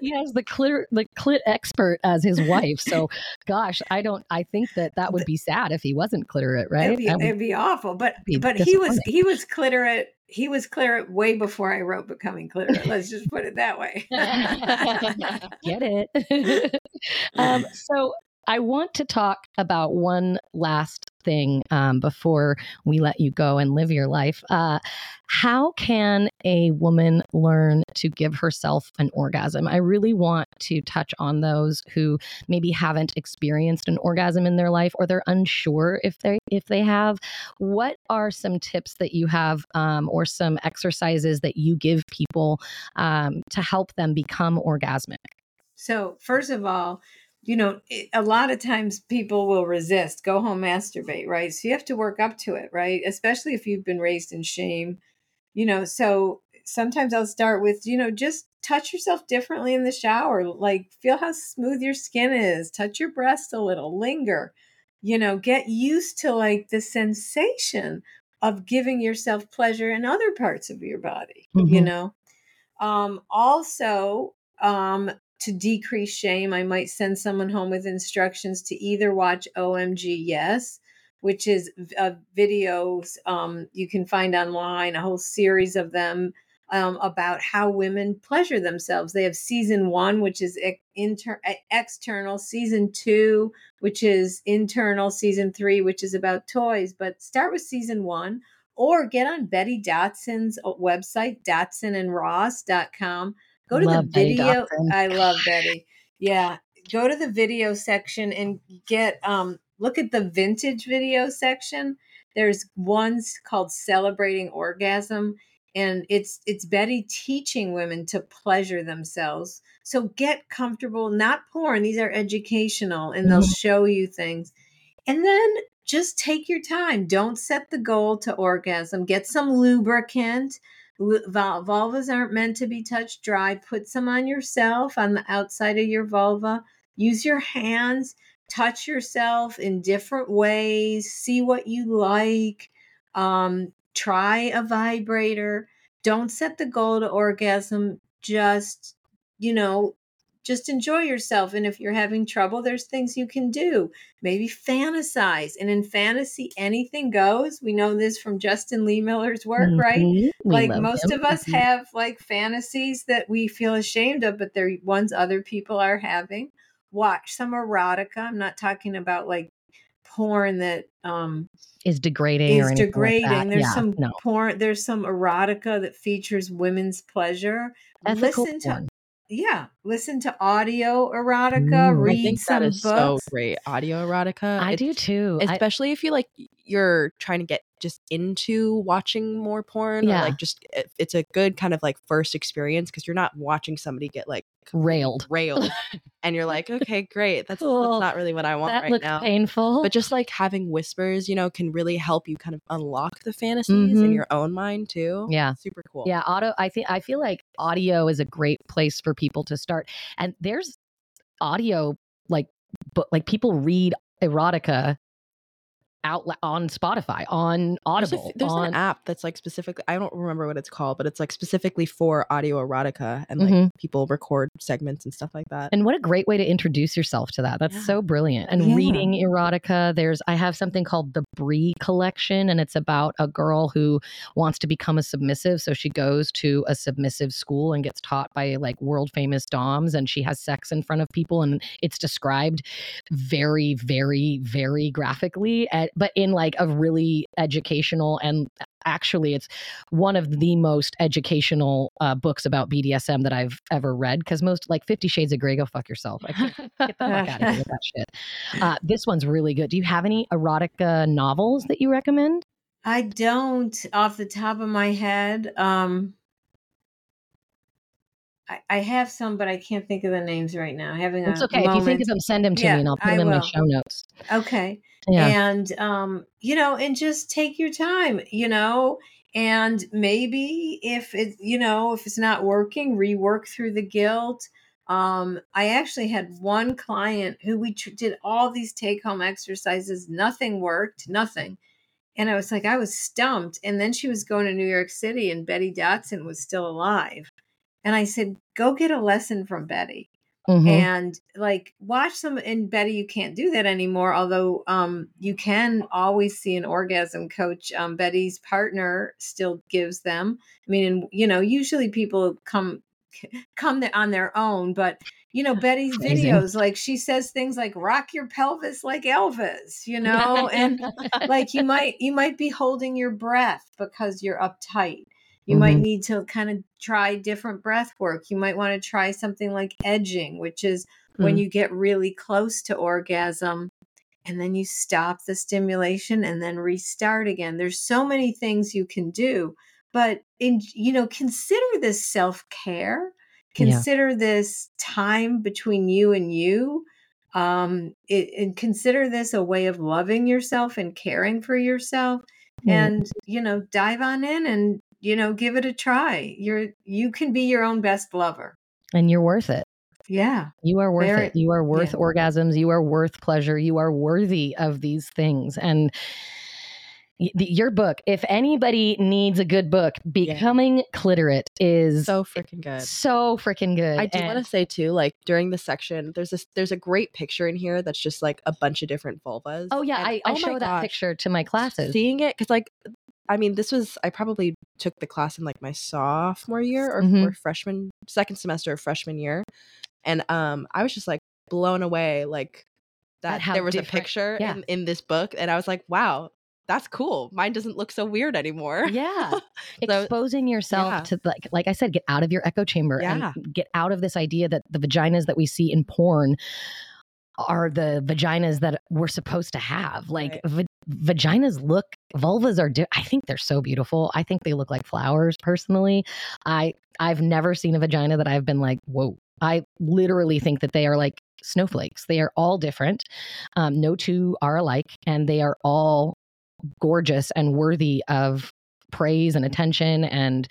Speaker 3: he has (laughs) the clit the clit expert as his wife. So, gosh, I don't. I think that that would be sad if he wasn't cliterate, right?
Speaker 5: It'd be,
Speaker 3: would-
Speaker 5: it'd be awful. But
Speaker 3: be
Speaker 5: but he was he was cliterate. He was cliterate way before I wrote Becoming Cliterate. Let's just put it that way. (laughs)
Speaker 3: Get it? um, so I want to talk about one last thing um, before we let you go and live your life. Uh, how can a woman learn to give herself an orgasm? I really want to touch on those who maybe haven't experienced an orgasm in their life or they're unsure if they if they have. What are some tips that you have um, or some exercises that you give people um, to help them become orgasmic?
Speaker 5: So, first of all, you know, it, a lot of times people will resist, go home, masturbate, right? So, you have to work up to it, right? Especially if you've been raised in shame, you know. So, sometimes I'll start with, you know, just touch yourself differently in the shower. Like, feel how smooth your skin is, touch your breast a little, linger, you know, get used to like the sensation of giving yourself pleasure in other parts of your body, you
Speaker 3: Mhm.
Speaker 5: know. Um, also, um, to decrease shame, I might send someone home with instructions to either watch OMG Yes, which is uh, videos um, you can find online, a whole series of them um, about how women pleasure themselves. They have season one, which is inter- external, season two, which is internal, season three, which is about toys. But start with season one or get on Betty Dodson's uh, website, dodsonandross.com. Go to
Speaker 3: Love
Speaker 5: the video. I love Betty. Yeah. Go to the video section and get um look at the vintage video section. There's ones called Celebrating Orgasm and it's it's Betty teaching women to pleasure themselves. So get comfortable, not porn, these are educational and they'll show you things. And then just take your time. Don't set the goal to orgasm. Get some lubricant. Vulvas aren't meant to be touched dry. Put some on yourself on the outside of your vulva. Use your hands. Touch yourself in different ways. See what you like. Um, try a vibrator. Don't set the goal to orgasm. Just, you know, just enjoy yourself. And if you're having trouble, there's things you can do. Maybe fantasize. And in fantasy, anything goes. We know this from Justin Lehmiller's work, right?
Speaker 3: Mhm. We
Speaker 5: like most
Speaker 3: him.
Speaker 5: of us
Speaker 3: Mhm.
Speaker 5: have like fantasies that we feel ashamed of, but they're ones other people are having. watch some erotica. I'm not talking about like porn that um
Speaker 3: Is degrading or
Speaker 5: is degrading.
Speaker 3: Like.
Speaker 5: There's
Speaker 3: yeah,
Speaker 5: some
Speaker 3: no
Speaker 5: porn. There's some erotica that features women's pleasure.
Speaker 3: ethical
Speaker 5: listen to. Yeah, listen to audio erotica.
Speaker 3: Mm. I
Speaker 6: I
Speaker 5: read
Speaker 6: think
Speaker 5: some
Speaker 6: that is
Speaker 5: books.
Speaker 6: so great. Audio erotica.
Speaker 3: I
Speaker 6: it's-
Speaker 3: do too. I-
Speaker 6: especially if you like you're trying to get just into watching more porn
Speaker 3: Yeah.
Speaker 6: or like just it- it's a good kind of like first experience because you're not watching somebody get like
Speaker 3: railed.
Speaker 6: railed (laughs) and you're like okay great that's,
Speaker 3: Well,
Speaker 6: that's not really what i want
Speaker 3: That
Speaker 6: right
Speaker 3: looks
Speaker 6: now
Speaker 3: painful.
Speaker 6: but just like having whispers you know can really help you kind of unlock the fantasies
Speaker 3: Mhm.
Speaker 6: in your own mind too
Speaker 3: yeah.
Speaker 6: super cool
Speaker 3: Yeah, auto. I think I feel like audio is a great place for people to start. And there's audio like, but like people read erotica out on Spotify, on
Speaker 6: there's, a
Speaker 3: Audible,
Speaker 6: there's
Speaker 3: on
Speaker 6: an app that's like specifically i don't remember what it's called but it's like specifically for audio erotica and like
Speaker 3: Mhm.
Speaker 6: people record segments and stuff like that
Speaker 3: And what a great way to introduce yourself to that. That's
Speaker 6: Yeah.
Speaker 3: so brilliant. And
Speaker 5: Yeah.
Speaker 3: reading erotica, there's I have something called the Brie collection and it's about a girl who wants to become a submissive, so she goes to a submissive school and gets taught by like world famous doms and she has sex in front of people and it's described very very very graphically at, but in like a really educational and actually it's one of the most educational uh, books about BDSM that I've ever read because most like 50 shades of grey go fuck yourself. I can't get the fuck out of here with that shit. Uh, this one's really good. Do you have any erotica novels that you recommend?
Speaker 5: I don't off the top of my head. Um I, I have some, but I can't think of the names right now. Having
Speaker 3: it's
Speaker 5: a
Speaker 3: okay. If you think of them send them to
Speaker 5: Yeah,
Speaker 3: me and I'll put
Speaker 5: I
Speaker 3: them in my show notes.
Speaker 5: Okay.
Speaker 3: yeah.
Speaker 5: And um you know and just take your time you know and maybe if it you know if it's not working rework through the guilt. Um i actually had one client who we tr- did all these take home exercises nothing worked nothing. And i was like i was stumped. And then she was going to new york city and betty dodson was still alive and i said go get a lesson from betty.
Speaker 3: Mhm.
Speaker 5: and like watch some and betty you can't do that anymore although um you can always see an orgasm coach um betty's partner still gives them. I mean and, you know usually people come come there on their own but you know betty's (laughs) videos like she says things like rock your pelvis like elvis you (laughs) know? And like you might you might be holding your breath because you're uptight you might
Speaker 3: Mhm.
Speaker 5: need to kind of try different breath work you might want to try something like edging which is when
Speaker 6: Mm.
Speaker 5: you get really close to orgasm and then you stop the stimulation and then restart again there's so many things you can do but in you know consider this self-care
Speaker 3: Yeah.
Speaker 5: consider this time between you and you um it, and consider this a way of loving yourself and caring for yourself
Speaker 3: Mm.
Speaker 5: and you know dive on in and you know give it a try you're you can be your own best lover
Speaker 3: and you're worth it
Speaker 5: yeah
Speaker 3: You are worth
Speaker 5: Very-
Speaker 3: it. You are worth
Speaker 5: yeah.
Speaker 3: orgasms. You are worth pleasure. You are worthy of these things. And y- the- your book, if anybody needs a good book, Becoming Cliterate is
Speaker 6: so freaking good
Speaker 3: so freaking good.
Speaker 6: I do want to say too, like during the section, there's this there's a great picture in here that's just like a bunch of different vulvas.
Speaker 3: Oh yeah,
Speaker 6: And-
Speaker 3: I, I
Speaker 6: oh
Speaker 3: show that
Speaker 6: gosh,
Speaker 3: picture to my classes.
Speaker 6: Seeing it because like, I mean, this was I probably took the class in like my sophomore year or,
Speaker 3: Mhm.
Speaker 6: or freshman second semester of freshman year, and um, I was just like blown away like that there was a picture
Speaker 3: yeah.
Speaker 6: in in this book, and I was like, wow, that's cool. Mine doesn't look so weird anymore.
Speaker 3: yeah (laughs)
Speaker 6: So-
Speaker 3: exposing yourself
Speaker 6: yeah.
Speaker 3: to like like i said get out of your echo chamber
Speaker 6: Yeah.
Speaker 3: and get out of this idea that the vaginas that we see in porn are the vaginas that we're supposed to have like va- vaginas look vulvas are di- i think they're so beautiful. I think they look like flowers personally. I i've never seen a vagina that i've been like whoa. I literally think that they are like snowflakes. They are all different. Um, no two are alike and they are all gorgeous and worthy of praise and attention and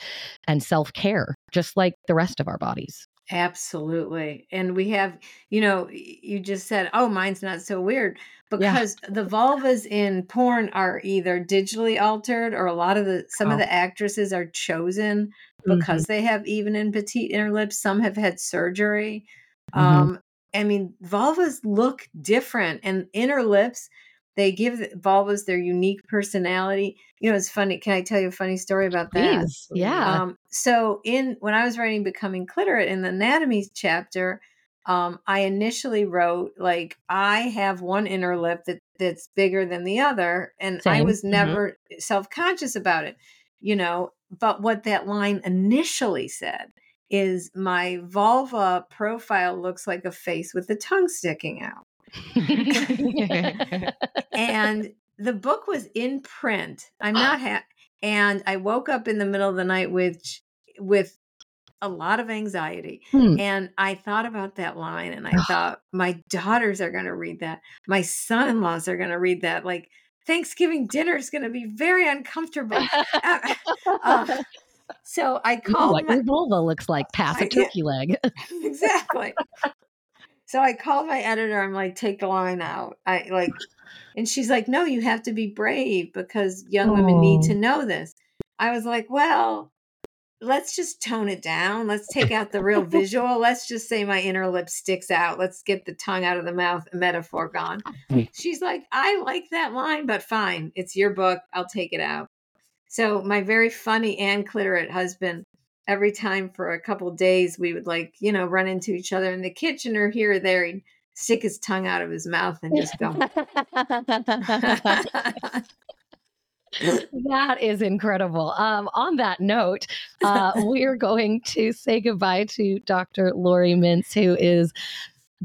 Speaker 3: and self-care just like the rest of our bodies
Speaker 5: Absolutely. And we have, you know, you just said, oh, mine's not so weird
Speaker 6: Yeah.
Speaker 5: because the vulvas in porn are either digitally altered or a lot of the, some
Speaker 3: Oh.
Speaker 5: of the actresses are chosen because they have even and petite inner lips. Some have had surgery.
Speaker 3: Mhm.
Speaker 5: Um, I mean, vulvas look different and inner lips, they give vulvas their unique personality. You know, it's funny. Can I tell you a funny story about that?
Speaker 3: Please. yeah
Speaker 5: Um, so in when I was writing Becoming Cliterate in the anatomy chapter, um, I initially wrote like I have one inner lip that that's bigger than the other, and I
Speaker 3: Same.
Speaker 5: was
Speaker 3: Mhm.
Speaker 5: never self conscious about it, you know. But what that line initially said is my vulva profile looks like a face with the tongue sticking out and the book was in print. I'm not ha- and I woke up in the middle of the night with with a lot of anxiety.
Speaker 3: Hmm.
Speaker 5: And I thought about that line and I thought my daughters are going to read that. My son-in-laws are going to read that like Thanksgiving dinner is going to be very uncomfortable. (laughs) Uh, so I
Speaker 3: Ooh,
Speaker 5: called
Speaker 3: what
Speaker 5: my,
Speaker 3: your vulva looks like past
Speaker 5: I-
Speaker 3: a turkey leg. (laughs)
Speaker 5: exactly. So I called my editor. I'm like, take the line out. I like, and she's like, no, you have to be brave because young women need
Speaker 3: Oh.
Speaker 5: to know this. I was like, well, let's just tone it down. Let's take out the real (laughs) visual. Let's just say my inner lip sticks out. Let's get the tongue out of the mouth metaphor gone. Mm. She's like, I like that line, but fine. It's your book. I'll take it out. So my very funny and cliterate husband, every time for a couple days, we would like, you know, run into each other in the kitchen or here or there. He'd stick his tongue out of his mouth and just go. (laughs)
Speaker 3: that is incredible. Um, on that note, uh, (laughs) we're going to say goodbye to Dr. Laurie Mintz, who is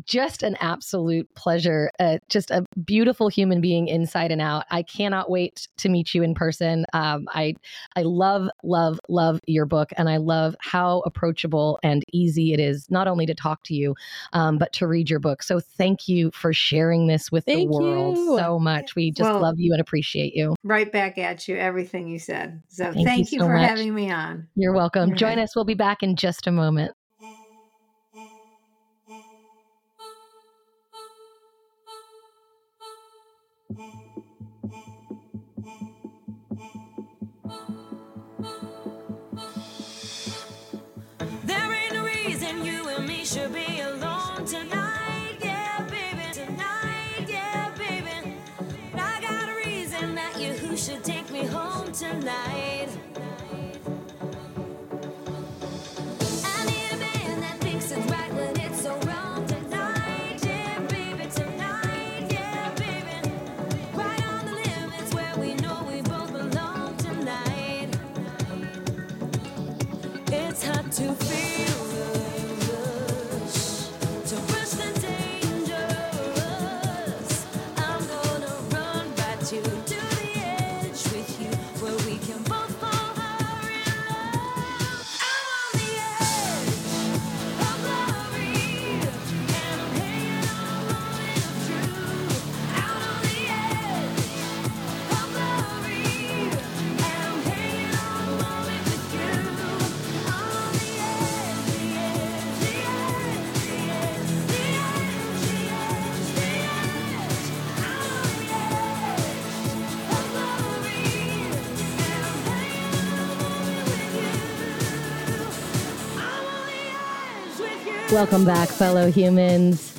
Speaker 3: just an absolute pleasure, uh, just a beautiful human being inside and out. I cannot wait to meet you in person. Um, I I love love love your book, and I love how approachable and easy it is not only to talk to you, um, but to read your book. So thank you for sharing this with
Speaker 1: Thank
Speaker 3: the world
Speaker 1: you.
Speaker 3: so much. We just
Speaker 5: Well-
Speaker 3: love you and appreciate you.
Speaker 5: right back at you, everything you said. So
Speaker 3: Thank you
Speaker 5: thank, you,
Speaker 3: so
Speaker 5: for
Speaker 3: much.
Speaker 5: having me on.
Speaker 3: You're welcome.
Speaker 5: You're
Speaker 3: Join
Speaker 5: right.
Speaker 3: us. We'll be back in just a moment.
Speaker 4: Should be alone tonight, yeah, baby. Tonight, yeah, baby. I got a reason that you should
Speaker 3: Welcome back, fellow humans.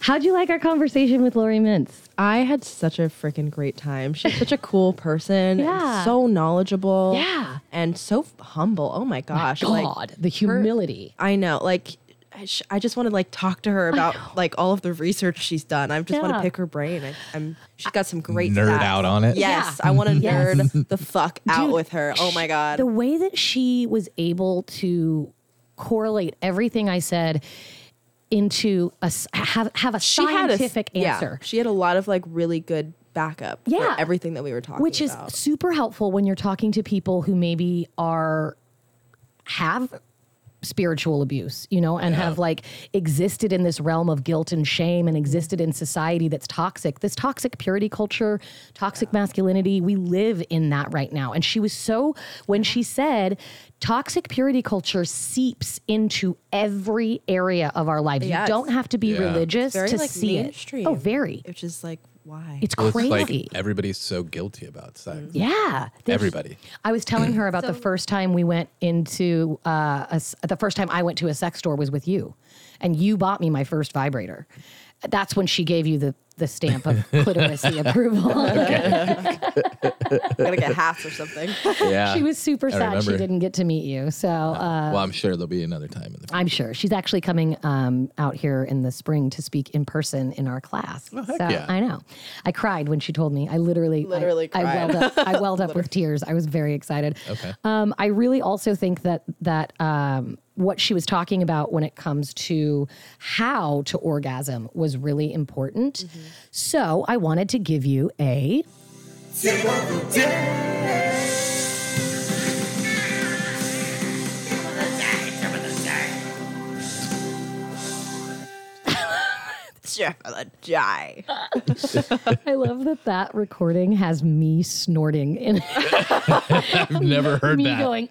Speaker 3: How'd you like our conversation with Laurie Mintz?
Speaker 1: I had such a freaking great time. She's such a cool person. and
Speaker 3: Yeah.
Speaker 1: So knowledgeable.
Speaker 3: Yeah.
Speaker 1: And so f- humble. Oh my gosh.
Speaker 3: God,
Speaker 1: Like,
Speaker 3: the humility.
Speaker 1: I know. Like, I, sh- I just want to like talk to her about like all of the research she's done. I just want to pick her brain. I, I'm. She's got some great
Speaker 2: Nerd
Speaker 1: stats.
Speaker 2: out on it.
Speaker 1: Yes, I want to (laughs)
Speaker 3: Yes.
Speaker 1: nerd the fuck out
Speaker 3: Dude,
Speaker 1: with her. Oh my god.
Speaker 3: the way that she was able to correlate everything I said into a have have a
Speaker 1: she had a
Speaker 3: scientific
Speaker 1: yeah,
Speaker 3: answer.
Speaker 1: she had a lot of like really good backup.
Speaker 3: Yeah.
Speaker 1: For everything that we were talking
Speaker 3: which is super helpful when you're talking to people who maybe are have spiritual abuse, you know, and have like existed in this realm of guilt and shame and existed in society that's toxic. This toxic purity culture, toxic masculinity, we live in that right now. And she was so when she uh-huh. said toxic purity culture seeps into every area of our lives.
Speaker 1: Yeah,
Speaker 3: you don't have to be
Speaker 2: Yeah.
Speaker 3: religious to
Speaker 1: like
Speaker 3: see
Speaker 1: mainstream.
Speaker 3: it. Oh, very.
Speaker 1: Which is like why?
Speaker 3: It's
Speaker 2: Well, it's
Speaker 3: crazy.
Speaker 2: like everybody's so guilty about sex.
Speaker 3: yeah.
Speaker 2: Everybody.
Speaker 3: I was telling her about the first time we went into uh, a s the first time I went to a sex store was with you, and you bought me my first vibrator. That's when she gave you the the stamp of clitoris (laughs) approval. (laughs)
Speaker 6: Gonna get hats or something.
Speaker 2: Yeah.
Speaker 3: She was super
Speaker 2: I
Speaker 3: sad she didn't get to meet you. So uh,
Speaker 2: well, I'm sure there'll be another time in the future.
Speaker 3: I'm sure she's actually coming um, out here in the spring to speak in person in our class.
Speaker 2: Oh, heck
Speaker 3: so
Speaker 2: yeah.
Speaker 3: I know. I cried when she told me. I literally, I-
Speaker 6: Literally
Speaker 3: I,
Speaker 6: cried.
Speaker 3: welled up. I welled up with tears. I was very excited.
Speaker 2: Okay.
Speaker 3: Um, I really also think that that um, what she was talking about when it comes to how to orgasm was really important.
Speaker 6: Mm-hmm.
Speaker 3: So I wanted to give you a
Speaker 6: Chef of the die. (laughs)
Speaker 3: I love that that recording has me snorting and (laughs)
Speaker 2: I've never heard
Speaker 3: me
Speaker 2: that.
Speaker 3: going.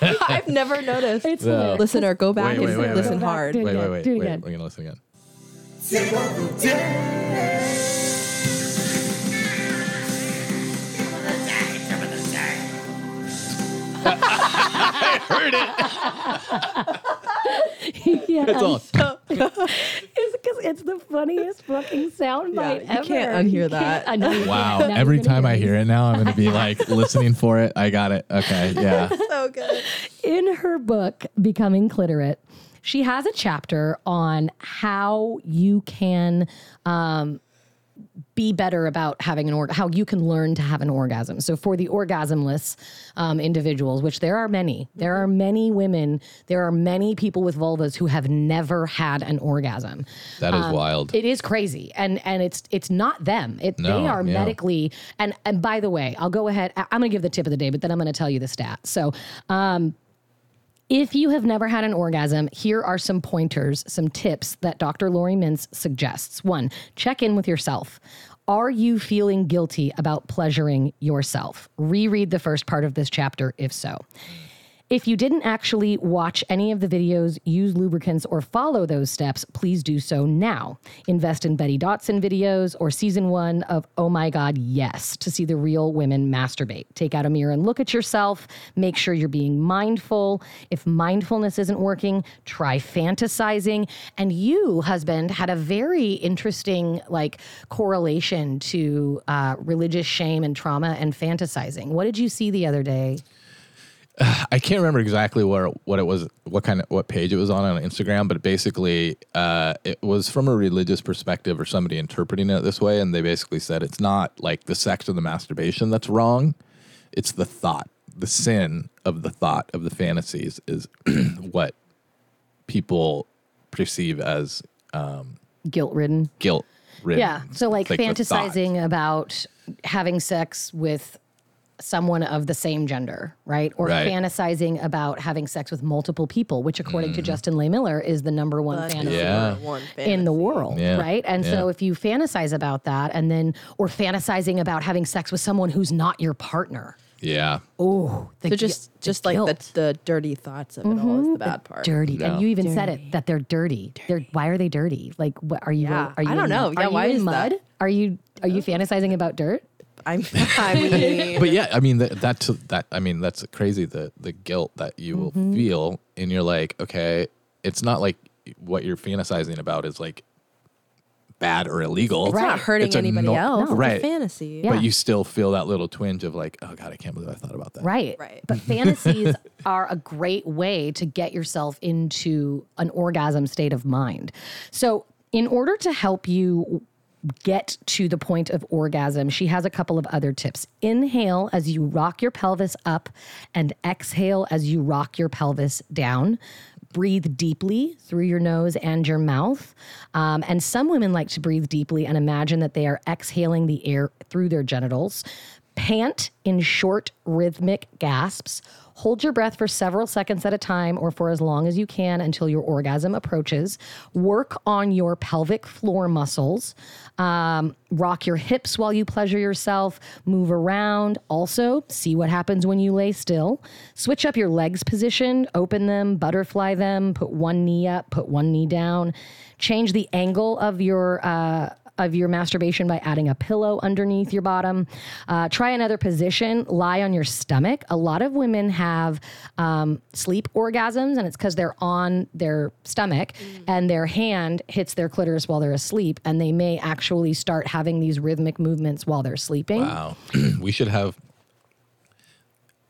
Speaker 3: (laughs)
Speaker 6: I've never noticed.
Speaker 3: It's
Speaker 2: Yeah.
Speaker 3: hilarious.
Speaker 6: Listener, go back
Speaker 2: Wait,
Speaker 6: and
Speaker 2: wait, wait,
Speaker 6: listen
Speaker 2: wait.
Speaker 6: Hard.
Speaker 3: do it
Speaker 2: wait,
Speaker 3: again,
Speaker 2: wait, wait,
Speaker 3: do it
Speaker 2: wait.
Speaker 3: again.
Speaker 2: We're gonna listen again.
Speaker 3: Yeah,
Speaker 2: That's all.
Speaker 3: It's because (laughs) it's the funniest fucking sound
Speaker 6: Yeah,
Speaker 3: bite
Speaker 6: you
Speaker 3: ever.
Speaker 6: can't unhear
Speaker 3: You
Speaker 6: that.
Speaker 3: can't- I know
Speaker 2: Wow. Every time I hear it now, I'm gonna be like listening for it. I got it. Okay. Yeah. (laughs)
Speaker 6: So good.
Speaker 3: in her book becoming cliterate she has a chapter on how you can um, be better about having an org how you can learn to have an orgasm so for the orgasmless um, individuals which there are many there are many women there are many people with vulvas who have never had an orgasm
Speaker 2: That is wild.
Speaker 3: Um, it is crazy, and and it's it's not them. It
Speaker 2: No,
Speaker 3: they are
Speaker 2: yeah.
Speaker 3: medically and and by the way, I'll go ahead. I'm going to give the tip of the day, but then I'm going to tell you the stat. So, um, if you have never had an orgasm, here are some pointers, some tips that Dr. Laurie Mintz suggests. One, check in with yourself. Are you feeling guilty about pleasuring yourself? Reread the first part of this chapter if so. If you didn't actually watch any of the videos, use lubricants, or follow those steps, please do so now. Invest in Betty Dodson videos or season one of Oh My God, Yes to see the real women masturbate. Take out a mirror and look at yourself. Make sure you're being mindful. If mindfulness isn't working, try fantasizing. And you, husband, had a very interesting like correlation to uh, religious shame and trauma and fantasizing. What did you see the other day? (sighs)
Speaker 2: I can't remember exactly where what it was, what kind of what page it was on on Instagram, but basically, uh, it was from a religious perspective or somebody interpreting it this way, and they basically said it's not like the sex or the masturbation that's wrong, it's the thought, the sin of the thought of the fantasies is (clears throat) what people perceive as
Speaker 3: Guilt ridden.
Speaker 2: guilt. ridden.
Speaker 3: Yeah. So like,
Speaker 2: thought.
Speaker 3: fantasizing about having sex with someone of the same gender, right? Or
Speaker 2: Right.
Speaker 3: fantasizing about having sex with multiple people, which according to Justin Lehmiller is the number one fantasy
Speaker 2: Mm. Yeah.
Speaker 6: One
Speaker 3: in the world,
Speaker 2: Yeah.
Speaker 3: right? And so if you fantasize about that and then or fantasizing about having sex with someone who's not your partner.
Speaker 2: Yeah.
Speaker 3: Oh, the
Speaker 6: So
Speaker 3: gui-
Speaker 6: just just like the,
Speaker 3: guilt.
Speaker 6: the dirty thoughts of it all is the bad part.
Speaker 3: dirty.
Speaker 2: Yeah.
Speaker 3: And you even said it that they're dirty. They're why are they dirty? Like what are you
Speaker 6: Yeah.
Speaker 3: are you
Speaker 6: I don't
Speaker 3: in
Speaker 6: know.
Speaker 3: mud?
Speaker 6: Yeah,
Speaker 3: Are
Speaker 6: why
Speaker 3: in
Speaker 6: is
Speaker 3: mud?
Speaker 6: that?
Speaker 3: Are you are you fantasizing about dirt?
Speaker 6: I'm, (laughs) I mean,
Speaker 2: but yeah, I mean that that's that I mean that's crazy the the guilt that you will
Speaker 3: Mm-hmm.
Speaker 2: feel and you're like, okay, it's not like what you're fantasizing about is like bad or illegal.
Speaker 6: it's not hurting
Speaker 2: It's
Speaker 6: anybody
Speaker 2: no-
Speaker 6: else. It's a
Speaker 2: Right.
Speaker 6: fantasy.
Speaker 3: Yeah.
Speaker 2: But you still feel that little twinge of like, oh God, I can't believe I thought about that.
Speaker 3: Right.
Speaker 6: Right.
Speaker 3: But (laughs) fantasies are a great way to get yourself into an orgasm state of mind. So, in order to help you get to the point of orgasm, she has a couple of other tips. Inhale as you rock your pelvis up and exhale as you rock your pelvis down. Breathe deeply through your nose and your mouth. Um, and some women like to breathe deeply and imagine that they are exhaling the air through their genitals. Pant in short, rhythmic gasps. Hold your breath for several seconds at a time or for as long as you can until your orgasm approaches. Work on your pelvic floor muscles. Um, rock your hips while you pleasure yourself. Move around. Also, see what happens when you lay still. Switch up your legs position, open them, butterfly them, put one knee up, put one knee down. Change the angle of your uh, of your masturbation by adding a pillow underneath your bottom. Uh, try another position. Lie on your stomach. A lot of women have um, sleep orgasms, and it's because they're on their stomach and their hand hits their clitoris while they're asleep, and they may actually start having these rhythmic movements while they're sleeping.
Speaker 2: Wow. (clears throat) we should have,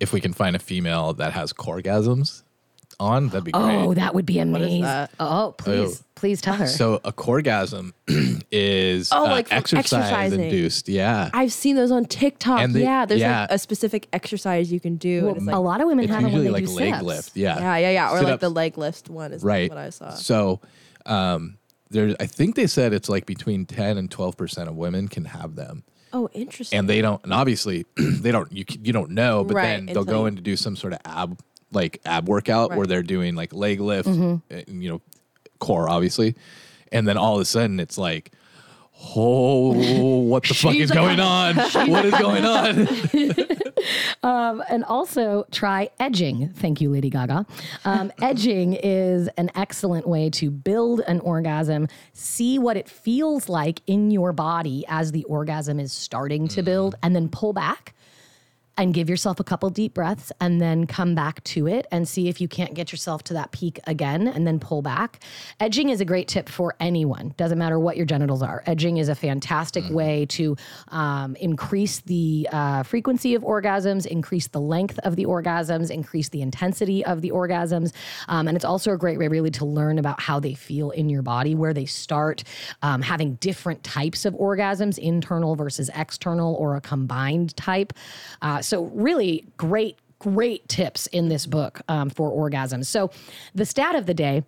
Speaker 2: if we can find a female that has corgasms on, that'd be great.
Speaker 3: Oh, that would be amazing.
Speaker 6: that?
Speaker 3: Oh, please, please tell her.
Speaker 2: So a corgasm (clears throat) is
Speaker 1: Oh,
Speaker 2: uh,
Speaker 1: like from
Speaker 2: exercise
Speaker 1: exercising.
Speaker 2: induced. Yeah.
Speaker 1: I've seen those on TikTok.
Speaker 2: And they-
Speaker 1: yeah, there's
Speaker 2: yeah.
Speaker 1: like a specific exercise you can do. and it's like,
Speaker 3: a lot of women
Speaker 2: it's
Speaker 3: have it when
Speaker 2: usually
Speaker 3: they
Speaker 2: like
Speaker 3: do
Speaker 2: leg
Speaker 3: sit-ups.
Speaker 2: lift. Yeah.
Speaker 1: yeah, yeah, yeah. Or like
Speaker 2: Sit-ups.
Speaker 1: the leg lift one is
Speaker 2: right.
Speaker 1: what I saw.
Speaker 2: So, um, there, I think they said it's like between 10 and 12% of women can have them.
Speaker 1: Oh, interesting.
Speaker 2: And they don't, and obviously (clears throat) they don't, you, c- you don't know, but
Speaker 1: Right,
Speaker 2: then they'll
Speaker 1: until
Speaker 2: go
Speaker 1: you-
Speaker 2: in to do some sort of ab, like ab workout where they're doing like leg lift,
Speaker 3: Mm-hmm.
Speaker 2: and, you know, core obviously. And then all of a sudden it's like, oh, what the (laughs) fuck is (laughs) going on? What is going on?
Speaker 3: And also try edging. Thank you, Lady Gaga. Um, (laughs) edging is an excellent way to build an orgasm, see what it feels like in your body as the orgasm is starting to build, and then pull back and give yourself a couple deep breaths and then come back to it and see if you can't get yourself to that peak again and then pull back. Edging is a great tip for anyone, doesn't matter what your genitals are. Edging is a fantastic way to um, increase the uh, frequency of orgasms, increase the length of the orgasms, increase the intensity of the orgasms. Um, and it's also a great way, really, to learn about how they feel in your body, where they start um, having different types of orgasms, internal versus external, or a combined type. Uh, so, really great, great tips in this book um, for orgasms. So, the stat of the day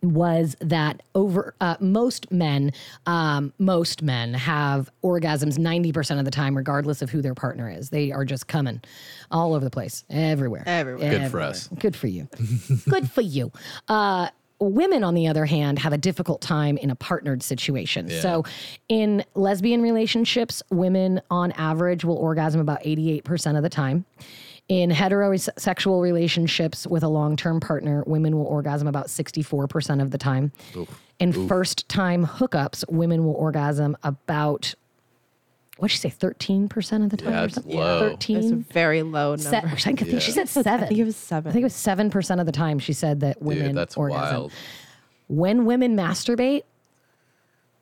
Speaker 3: was that over uh, most men um, most men have orgasms 90% of the time regardless of who their partner is they are just coming all over the place everywhere
Speaker 6: Everywhere.
Speaker 2: Good for us.
Speaker 3: good for you (laughs) good for you uh, Women, on the other hand, have a difficult time in a partnered situation. So, in lesbian relationships, women on average will orgasm about 88% of the time. In heterosexual relationships with a long term partner, women will orgasm about 64% of the time. In first time hookups, women will orgasm about, what'd she say, 13% of the time?
Speaker 2: Yeah,
Speaker 3: or
Speaker 2: it's
Speaker 3: something?
Speaker 2: low.
Speaker 6: It's a
Speaker 3: 13?
Speaker 6: very low number.
Speaker 3: Se- I think I think she said seven.
Speaker 1: I think it was seven.
Speaker 3: I think it was seven percent of the time she said that women
Speaker 2: Dude, that's
Speaker 3: orgasm.
Speaker 2: wild.
Speaker 3: When women masturbate,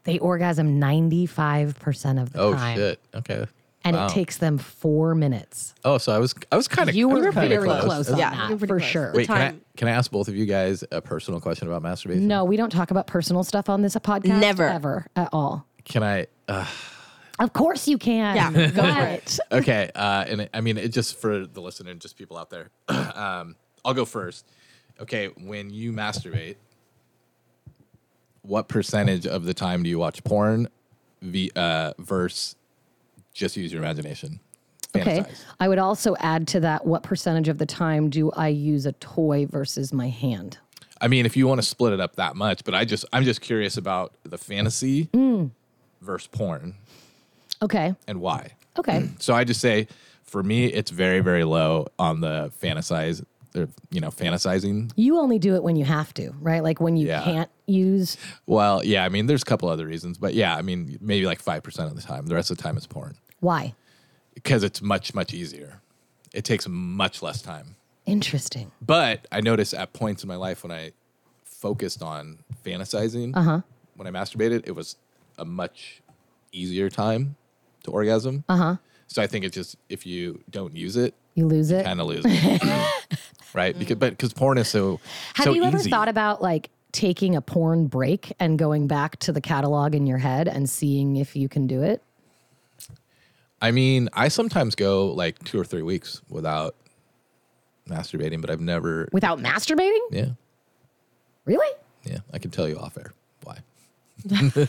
Speaker 3: they orgasm ninety five percent of the
Speaker 2: Oh
Speaker 3: time, Oh,
Speaker 2: shit. Okay.
Speaker 3: and
Speaker 2: Wow.
Speaker 3: it takes them four minutes.
Speaker 2: Oh, so I was I was kind of
Speaker 3: You were very
Speaker 2: of
Speaker 3: close, on
Speaker 6: Yeah,
Speaker 3: that, for
Speaker 6: close.
Speaker 3: sure.
Speaker 2: Wait, can I, can I ask both of you guys a personal question about masturbation?
Speaker 3: No, we don't talk about personal stuff on this podcast.
Speaker 6: Never.
Speaker 3: ever at all.
Speaker 2: Can I? Uh,
Speaker 3: Of course you can.
Speaker 6: Yeah, (laughs) go for
Speaker 3: it.
Speaker 2: okay. Uh, and I mean, it just for the listener, and just people out there. (clears throat) um, I'll go first. Okay, when you masturbate, what percentage of the time do you watch porn, v, uh, versus just use your imagination?
Speaker 3: Okay.
Speaker 2: Fantasize.
Speaker 3: I would also add to that what percentage of the time do I use a toy versus my hand?
Speaker 2: I mean, if you want to split it up that much, but I just I'm just curious about the fantasy
Speaker 3: Mm.
Speaker 2: versus porn
Speaker 3: Okay.
Speaker 2: and why.
Speaker 3: Okay. (clears throat)
Speaker 2: So I just say, for me, it's very very low on the fantasize, or, you know, fantasizing.
Speaker 3: You only do it when you have to, right? Like when you
Speaker 2: Yeah.
Speaker 3: can't use.
Speaker 2: Well, yeah, I mean, there's a couple other reasons, but yeah, I mean, maybe like five percent of the time. The rest of the time, is porn
Speaker 3: Why?
Speaker 2: because it's much much easier. It takes much less time.
Speaker 3: Interesting.
Speaker 2: But I noticed at points in my life when I focused on fantasizing,
Speaker 3: Uh-huh.
Speaker 2: when I masturbated, it was a much easier time to orgasm.
Speaker 3: Uh huh.
Speaker 2: So I think it's just if you don't use it,
Speaker 3: You lose it.
Speaker 2: kind of lose it, (laughs) right? Because but because porn is so
Speaker 3: Have
Speaker 2: so
Speaker 3: you ever
Speaker 2: easy.
Speaker 3: thought about like taking a porn break and going back to the catalog in your head and seeing if you can do it?
Speaker 2: I mean, I sometimes go like two or three weeks without masturbating, but I've never.
Speaker 3: Without masturbating?
Speaker 2: Yeah,
Speaker 3: Really?
Speaker 2: yeah, I can tell you off air. (laughs)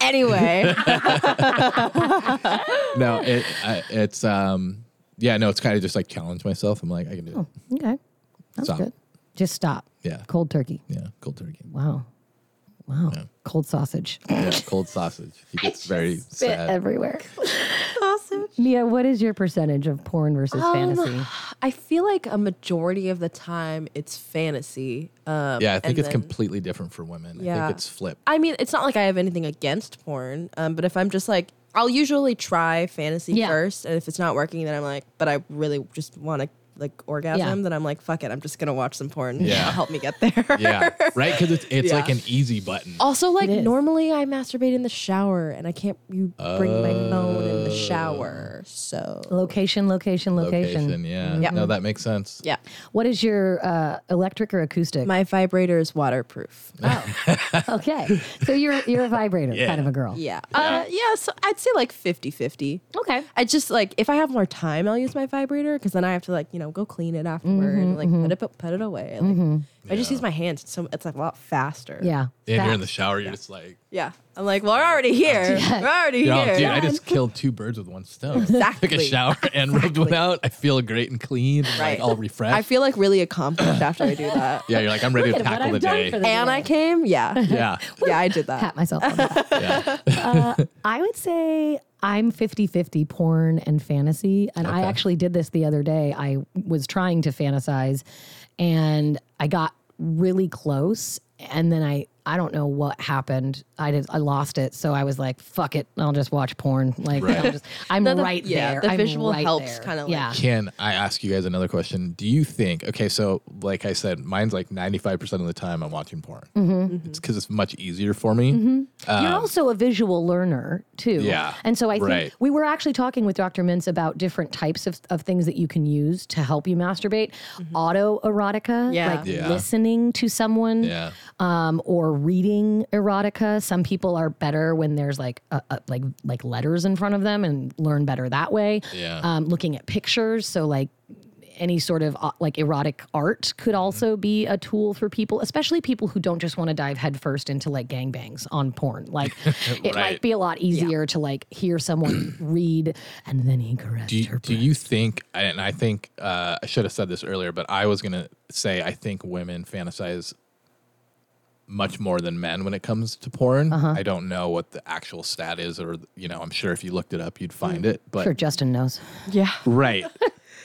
Speaker 6: Anyway, (laughs)
Speaker 2: No, it I, it's um yeah no it's kind of just like challenge myself. I'm like I can do it.
Speaker 3: Okay. That's
Speaker 2: Stop.
Speaker 3: good. Just stop.
Speaker 2: Yeah,
Speaker 3: Cold turkey.
Speaker 2: yeah, cold turkey.
Speaker 3: Wow. Wow.
Speaker 2: Yeah.
Speaker 3: Cold sausage.
Speaker 2: Yeah, cold sausage. He gets (laughs) very
Speaker 3: Spit
Speaker 2: sad.
Speaker 3: everywhere.
Speaker 6: Sausage.
Speaker 3: Mia, what is your percentage of porn versus
Speaker 1: Um,
Speaker 3: fantasy?
Speaker 6: I feel like a majority of the time it's fantasy. Um,
Speaker 2: Yeah, I think it's
Speaker 6: then-
Speaker 2: completely different for women. I
Speaker 6: Yeah.
Speaker 2: think it's flipped.
Speaker 6: I mean, it's not like I have anything against porn, um, but if I'm just like, I'll usually try fantasy
Speaker 3: Yeah.
Speaker 6: first, and if it's not working, then I'm like, but I really just want to like orgasm,
Speaker 3: Yeah.
Speaker 6: then I'm like, fuck it, I'm just gonna watch some porn.
Speaker 2: Yeah.
Speaker 6: Yeah, help me get there. (laughs)
Speaker 2: Yeah, right. Because it's it's
Speaker 6: Yeah.
Speaker 2: like an easy button.
Speaker 6: Also, like
Speaker 3: It is.
Speaker 6: normally I masturbate in the shower, and I can't you bring my phone in the shower. So
Speaker 3: Location, location, location.
Speaker 2: Location. Yeah.
Speaker 6: Yeah.
Speaker 2: No, that makes sense.
Speaker 6: yeah,
Speaker 3: What is your uh, electric or acoustic?
Speaker 6: my vibrator is waterproof. Oh. (laughs)
Speaker 3: Okay, so you're you're a vibrator
Speaker 2: Yeah.
Speaker 3: kind of a girl.
Speaker 6: yeah, uh, yeah. So I'd say like 50-50.
Speaker 3: Okay.
Speaker 6: I just like if I have more time, I'll use my vibrator because then I have to like you know go clean it afterward, mm-hmm, and, like put mm-hmm. it put it away. Like, mm-hmm. I just
Speaker 2: Yeah.
Speaker 6: use my hands. It's so it's like a lot faster.
Speaker 3: Yeah.
Speaker 2: And you're in the shower. You're just like,
Speaker 6: yeah. I'm like, well, we're already here. (laughs) We're already
Speaker 2: Yo,
Speaker 6: here.
Speaker 2: dude, I just (laughs) killed two birds with one stone.
Speaker 6: Exactly. (laughs)
Speaker 2: Took a shower and rubbed one out. I feel great and clean, and
Speaker 6: Right.
Speaker 2: like all refreshed.
Speaker 6: I feel like really accomplished after I do that.
Speaker 2: yeah, you're like, I'm ready to
Speaker 3: Look at what
Speaker 2: tackle the
Speaker 3: I've done
Speaker 2: day.
Speaker 3: for the
Speaker 6: And I
Speaker 3: day.
Speaker 6: came. Yeah.
Speaker 2: Yeah,
Speaker 6: Yeah, I did that.
Speaker 3: pat myself on the back.
Speaker 2: yeah.
Speaker 3: Uh, I would say I'm 50 50 porn and fantasy. And I actually did this the other day. I was trying to fantasize and I got really close. And then I, I don't know what happened. I did, I lost it. So I was like, fuck it. I'll just watch porn. Like,
Speaker 2: Right.
Speaker 3: I'll just, I'm
Speaker 6: No, the-
Speaker 3: right
Speaker 6: yeah,
Speaker 3: there.
Speaker 6: the
Speaker 3: I'm
Speaker 6: visual
Speaker 3: right
Speaker 6: helps
Speaker 3: there.
Speaker 6: kinda like-
Speaker 3: yeah.
Speaker 2: Can I ask you guys another question? Do you think, okay, so like I said, mine's like 95% of the time I'm watching porn.
Speaker 3: Mm-hmm.
Speaker 2: It's because it's much easier for me.
Speaker 3: You're also a visual learner too.
Speaker 2: Um, Yeah,
Speaker 3: And so I think
Speaker 2: right.
Speaker 3: we were actually talking with Dr. Mintz about different types of, of things that you can use to help you masturbate. Auto erotica,
Speaker 6: Yeah.
Speaker 3: like
Speaker 2: Yeah.
Speaker 3: listening to someone,
Speaker 2: Yeah.
Speaker 3: um, or reading erotica. Some people are better when there's like a, a, like like letters in front of them and learn better that way.
Speaker 2: Yeah.
Speaker 3: Um, looking at pictures, so like any sort of uh, like erotic art could also be a tool for people, especially people who don't just want to dive headfirst into like gangbangs on porn. Like (laughs) it might be a lot easier to like hear someone (clears throat) read and then he caressed
Speaker 2: Do
Speaker 3: her.
Speaker 2: you, do you think, and I think uh, I should have said this earlier, but I was going to say I think women fantasize much more than men when it comes to porn.
Speaker 3: Uh-huh.
Speaker 2: I don't know what the actual stat is, or, you know, I'm sure if you looked it up, you'd find
Speaker 3: Mm.
Speaker 2: it. But
Speaker 3: Sure, Justin knows.
Speaker 6: Yeah. (laughs)
Speaker 2: Right.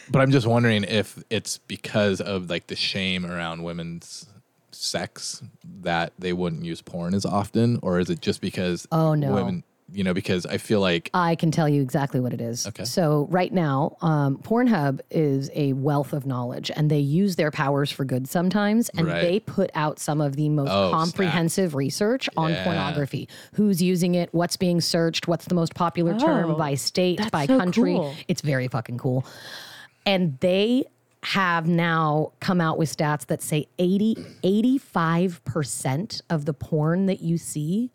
Speaker 2: but I'm just wondering if it's because of like the shame around women's sex that they wouldn't use porn as often, or is it just because
Speaker 3: Oh, no.
Speaker 2: women, you know, because I feel like
Speaker 3: I can tell you exactly what it is.
Speaker 2: Okay.
Speaker 3: So right now, um, Pornhub is a wealth of knowledge, and they use their powers for good sometimes, and
Speaker 2: Right.
Speaker 3: they put out some of the most
Speaker 2: Oh, snap.
Speaker 3: comprehensive research on
Speaker 2: Yeah.
Speaker 3: pornography. Who's using it? What's being searched? What's the most popular term
Speaker 6: Oh,
Speaker 3: by state,
Speaker 6: that's
Speaker 3: by
Speaker 6: so
Speaker 3: country?
Speaker 6: cool.
Speaker 3: It's very fucking cool. And they have now come out with stats that say 80, 85% of the porn that you see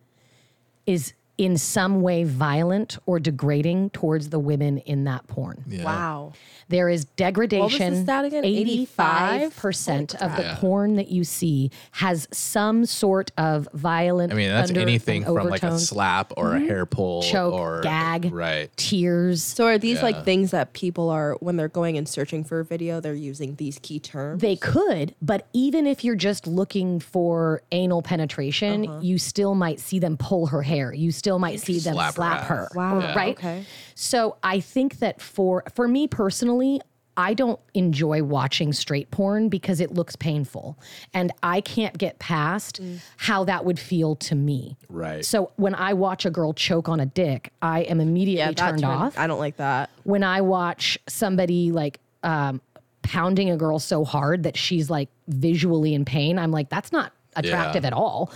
Speaker 3: is in some way violent or degrading towards the women in that porn.
Speaker 2: yeah.
Speaker 6: Wow.
Speaker 3: There is degradation.
Speaker 6: stat again?
Speaker 3: 85% of the
Speaker 2: Yeah.
Speaker 3: porn that you see has some sort of violent
Speaker 2: I mean, that's
Speaker 3: under-
Speaker 2: anything
Speaker 3: and
Speaker 2: from like a slap or a hair pull
Speaker 3: Mm-hmm. Choke,
Speaker 2: or
Speaker 3: gag.
Speaker 2: Right.
Speaker 3: tears.
Speaker 6: So are these
Speaker 2: Yeah.
Speaker 6: like things that people are when they're going and searching for a video, they're using these key terms?
Speaker 3: They could, but even if you're just looking for anal penetration,
Speaker 2: Uh-huh.
Speaker 3: you still might see them pull her hair. You still might see them
Speaker 2: Slap
Speaker 3: slap,
Speaker 2: her
Speaker 3: her.
Speaker 6: Wow,
Speaker 2: Yeah.
Speaker 3: Right?
Speaker 6: okay.
Speaker 3: So I think that for for me personally, I don't enjoy watching straight porn because it looks painful. And I can't get past how that would feel to me.
Speaker 2: Right.
Speaker 3: So when I watch a girl choke on a dick, I am immediately
Speaker 6: Yeah,
Speaker 3: turned off
Speaker 6: I don't like that.
Speaker 3: when I watch somebody like um, pounding a girl so hard that she's like visually in pain, I'm like, that's not attractive
Speaker 2: Yeah.
Speaker 3: at all.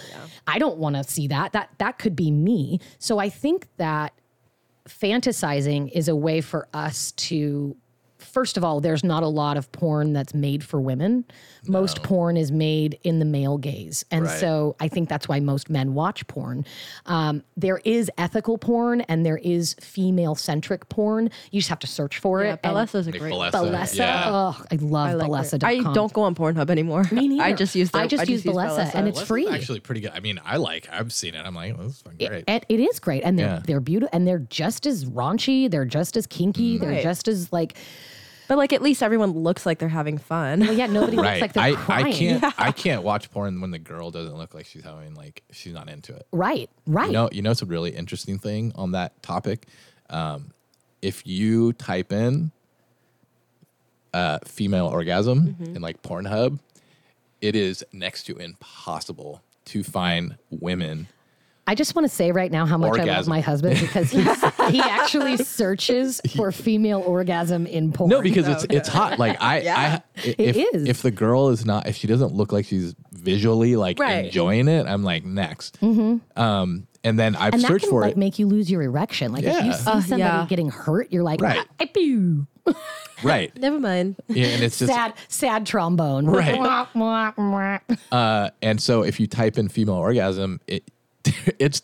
Speaker 3: I don't want to see that. That that could be me. So I think that fantasizing is a way for us to first of all there's not a lot of porn that's made for women most porn is made in the male gaze and
Speaker 2: Right.
Speaker 3: so i think that's why most men watch porn um, there is ethical porn and there is female centric porn you just have to search for
Speaker 6: Yeah,
Speaker 3: it and
Speaker 6: Bellesa's a great.
Speaker 2: Bellesa.
Speaker 3: Bellesa,
Speaker 2: Yeah.
Speaker 3: oh i love
Speaker 6: I like Bellesa. I don't go on Pornhub anymore.
Speaker 3: Me (laughs) neither.
Speaker 6: I just use. The,
Speaker 3: I just use Bellesa, and it's
Speaker 2: Bellesa's
Speaker 3: free.
Speaker 2: actually pretty good. I mean, I like. I've seen it. I'm like, well, this is fucking great.
Speaker 3: And it is great, and they're
Speaker 2: Yeah.
Speaker 3: they're beautiful, and they're just as raunchy. They're just as kinky. They're
Speaker 6: Right.
Speaker 3: just as like,
Speaker 6: But like, at least everyone looks like they're having fun.
Speaker 3: well, yeah, nobody (laughs) looks like they're
Speaker 2: I,
Speaker 3: crying.
Speaker 2: I can't. I can't watch porn when the girl doesn't look like she's having like she's not into it.
Speaker 3: Right, right.
Speaker 2: You know, you know, it's a really interesting thing on that topic. Um, if you type in uh, female orgasm
Speaker 3: Mm-hmm.
Speaker 2: in like Pornhub, it is next to impossible to find women.
Speaker 3: I just want to say right now how much I love my husband because (laughs) he's, he actually searches (laughs) for female orgasm in porn.
Speaker 2: No, because it's it's hot. Like I, I if
Speaker 3: is.
Speaker 2: if the girl is not if she doesn't look like she's visually like
Speaker 6: Right.
Speaker 2: enjoying it, I'm like next. Um, and then I've
Speaker 3: Mm-hmm. and that
Speaker 2: searched
Speaker 3: can
Speaker 2: for
Speaker 3: like
Speaker 2: it.
Speaker 3: make you lose your erection. Like if you
Speaker 2: Yeah.
Speaker 3: see
Speaker 6: Uh,
Speaker 3: somebody
Speaker 6: yeah.
Speaker 3: getting hurt, you're like,
Speaker 2: Right.
Speaker 3: "Ah, pew." (laughs)
Speaker 2: right.
Speaker 6: Never mind.
Speaker 2: Yeah, and it's just
Speaker 3: sad, sad trombone.
Speaker 2: Right. (laughs)
Speaker 3: Mwah, mwah, mwah.
Speaker 2: uh, and so if you type in female orgasm, it it's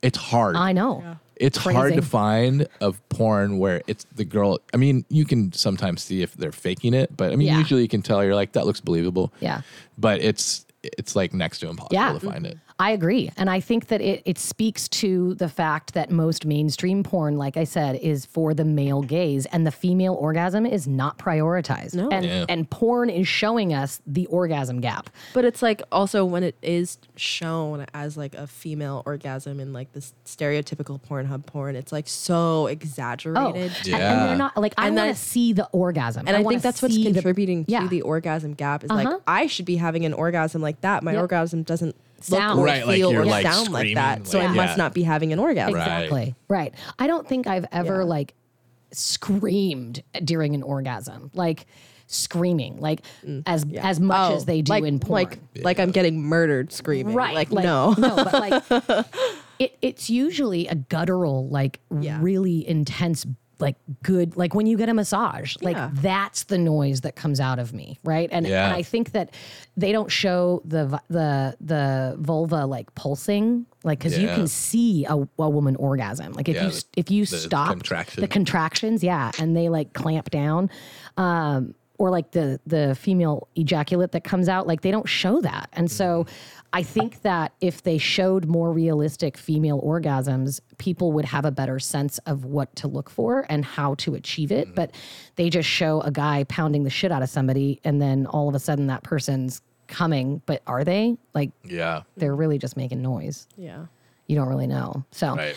Speaker 2: it's hard.
Speaker 3: I know.
Speaker 2: It's hard to find of porn where it's the girl. I mean, you can sometimes see if they're faking it, but I mean,
Speaker 3: Yeah.
Speaker 2: usually you can tell. You're like, that looks believable.
Speaker 3: Yeah.
Speaker 2: But it's it's like next to impossible
Speaker 3: Yeah.
Speaker 2: to find it.
Speaker 3: I agree. And I think that it, it speaks to the fact that most mainstream porn, like I said, is for the male gaze and the female orgasm is not prioritized. No. And,
Speaker 2: Yeah.
Speaker 3: and porn is showing us the orgasm gap.
Speaker 6: But it's like also when it is shown as like a female orgasm in like this stereotypical Pornhub porn, it's like so exaggerated.
Speaker 3: Oh,
Speaker 6: exaggerated.
Speaker 3: and- and they're not like I
Speaker 6: And
Speaker 3: want to see the orgasm,
Speaker 6: And I,
Speaker 3: wanna
Speaker 6: think that's what's
Speaker 3: see the-
Speaker 6: contributing
Speaker 3: yeah.
Speaker 6: to the orgasm gap is
Speaker 3: Uh-huh.
Speaker 6: like I should be having an orgasm like that. My
Speaker 3: Yep.
Speaker 6: orgasm doesn't
Speaker 3: Sound.
Speaker 6: look or
Speaker 2: Right,
Speaker 6: feel
Speaker 2: you're,
Speaker 6: or
Speaker 2: like,
Speaker 6: sound like that.
Speaker 2: screaming,
Speaker 6: So I
Speaker 2: like-
Speaker 6: must not be having an orgasm.
Speaker 3: Exactly. Right. I don't think I've ever
Speaker 6: Yeah.
Speaker 3: like screamed during an orgasm, like screaming, like mm. as as much
Speaker 6: Oh,
Speaker 3: as they do
Speaker 6: like,
Speaker 3: in porn.
Speaker 6: Like like I'm getting murdered screaming.
Speaker 3: right.
Speaker 6: Like, no.
Speaker 3: no, but like (laughs) it, it's usually a guttural, like
Speaker 6: Yeah.
Speaker 3: really intense, like good, like when you get a massage,
Speaker 6: Yeah.
Speaker 3: like that's the noise that comes out of me, right? And,
Speaker 2: Yeah.
Speaker 3: and I think that they don't show the the the vulva like pulsing, like because you can see a, a woman orgasm, like if
Speaker 2: Yeah,
Speaker 3: you
Speaker 2: the-
Speaker 3: if you
Speaker 2: the
Speaker 3: stop
Speaker 2: contraction.
Speaker 3: the contractions, yeah, and they like clamp down. Um, or like the the female ejaculate that comes out like they don't show that and so i think that if they showed more realistic female orgasms people would have a better sense of what to look for and how to achieve it but they just show a guy pounding the shit out of somebody and then all of a sudden that person's coming but are they like
Speaker 2: Yeah.
Speaker 3: they're really just making noise
Speaker 6: yeah.
Speaker 3: you don't really know so
Speaker 2: Right.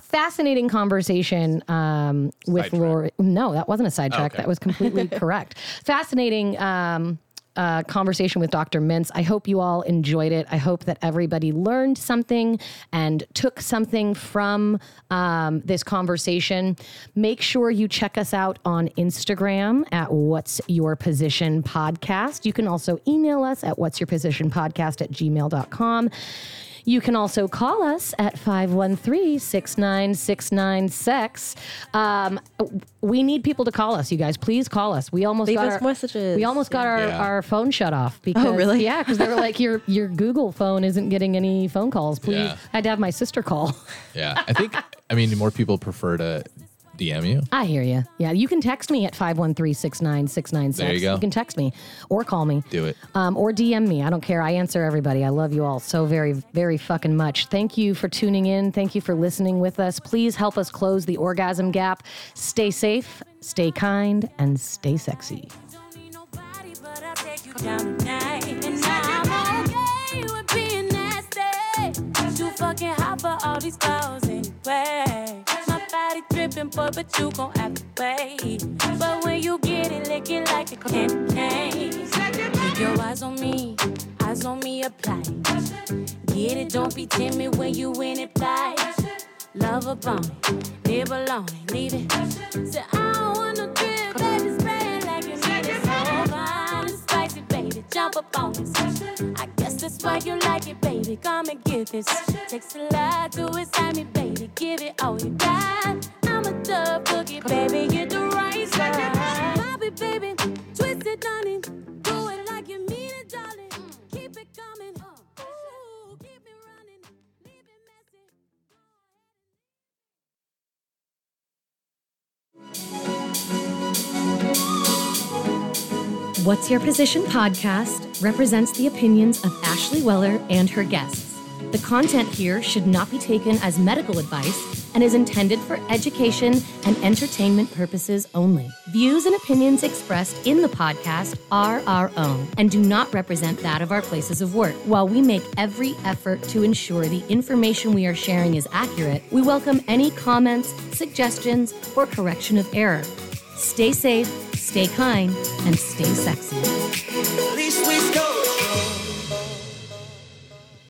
Speaker 3: fascinating conversation um, with
Speaker 2: Sidetrack.
Speaker 3: Laurie. No, that wasn't a sidetrack.
Speaker 2: Okay.
Speaker 3: That was completely (laughs) correct. Fascinating um, uh, conversation with Dr. Mintz. I hope you all enjoyed it. I hope that everybody learned something and took something from um, this conversation. Make sure you check us out on Instagram at What's Your Position Podcast. You can also email us at What's Your Position Podcast at gmail.com. You can also call us at 513 6969 sex. Um, we need people to call us, you guys. Please call us. We almost
Speaker 6: Leave
Speaker 3: got
Speaker 6: us
Speaker 3: our,
Speaker 6: messages.
Speaker 3: We almost got our,
Speaker 2: Yeah.
Speaker 3: our phone shut off because
Speaker 6: really?
Speaker 3: yeah, because they were like your your Google phone isn't getting any phone calls. Please,
Speaker 2: Yeah.
Speaker 3: I had to have my sister call.
Speaker 2: Yeah. I think I mean more people prefer to DM you.
Speaker 3: I hear you. Yeah, you can text me at 513 6969
Speaker 2: There you go.
Speaker 3: You can text me or call me.
Speaker 2: Do it.
Speaker 3: um, or DM me. I don't care. I answer everybody. I love you all so very, very fucking much. Thank you for tuning in. Thank you for listening with us. Please help us close the orgasm gap. Stay safe, stay kind, and stay sexy.
Speaker 4: Don't need nobody, but I'll take you down tonight. And I'm okay with being nasty. Too fucking hot for all these girls anyway. Body dripping, boy, but you gon' have to wait. But when you get it, lick it like a candy. Keep your eyes on me, eyes on me, apply. Get it, don't be timid when you in it, fly. Love a bone, nibble on it, leave it. Say, I don't want no drip, baby, spray it like you need it. So fine and spicy, baby, jump up on this. I that's why you like it, baby. Come and get this. Takes a lot to excite me, baby. Give it all you got. I'm a tough cookie, baby. Get the right side. It, baby. Twist it, honey.
Speaker 7: What's Your Position podcast represents the opinions of Ashley Weller and her guests. The content here should not be taken as medical advice and is intended for education and entertainment purposes only. Views and opinions expressed in the podcast are our own and do not represent that of our places of work. While we make every effort to ensure the information we are sharing is accurate, we welcome any comments, suggestions, or correction of error.
Speaker 3: Stay safe, stay kind, and stay sexy.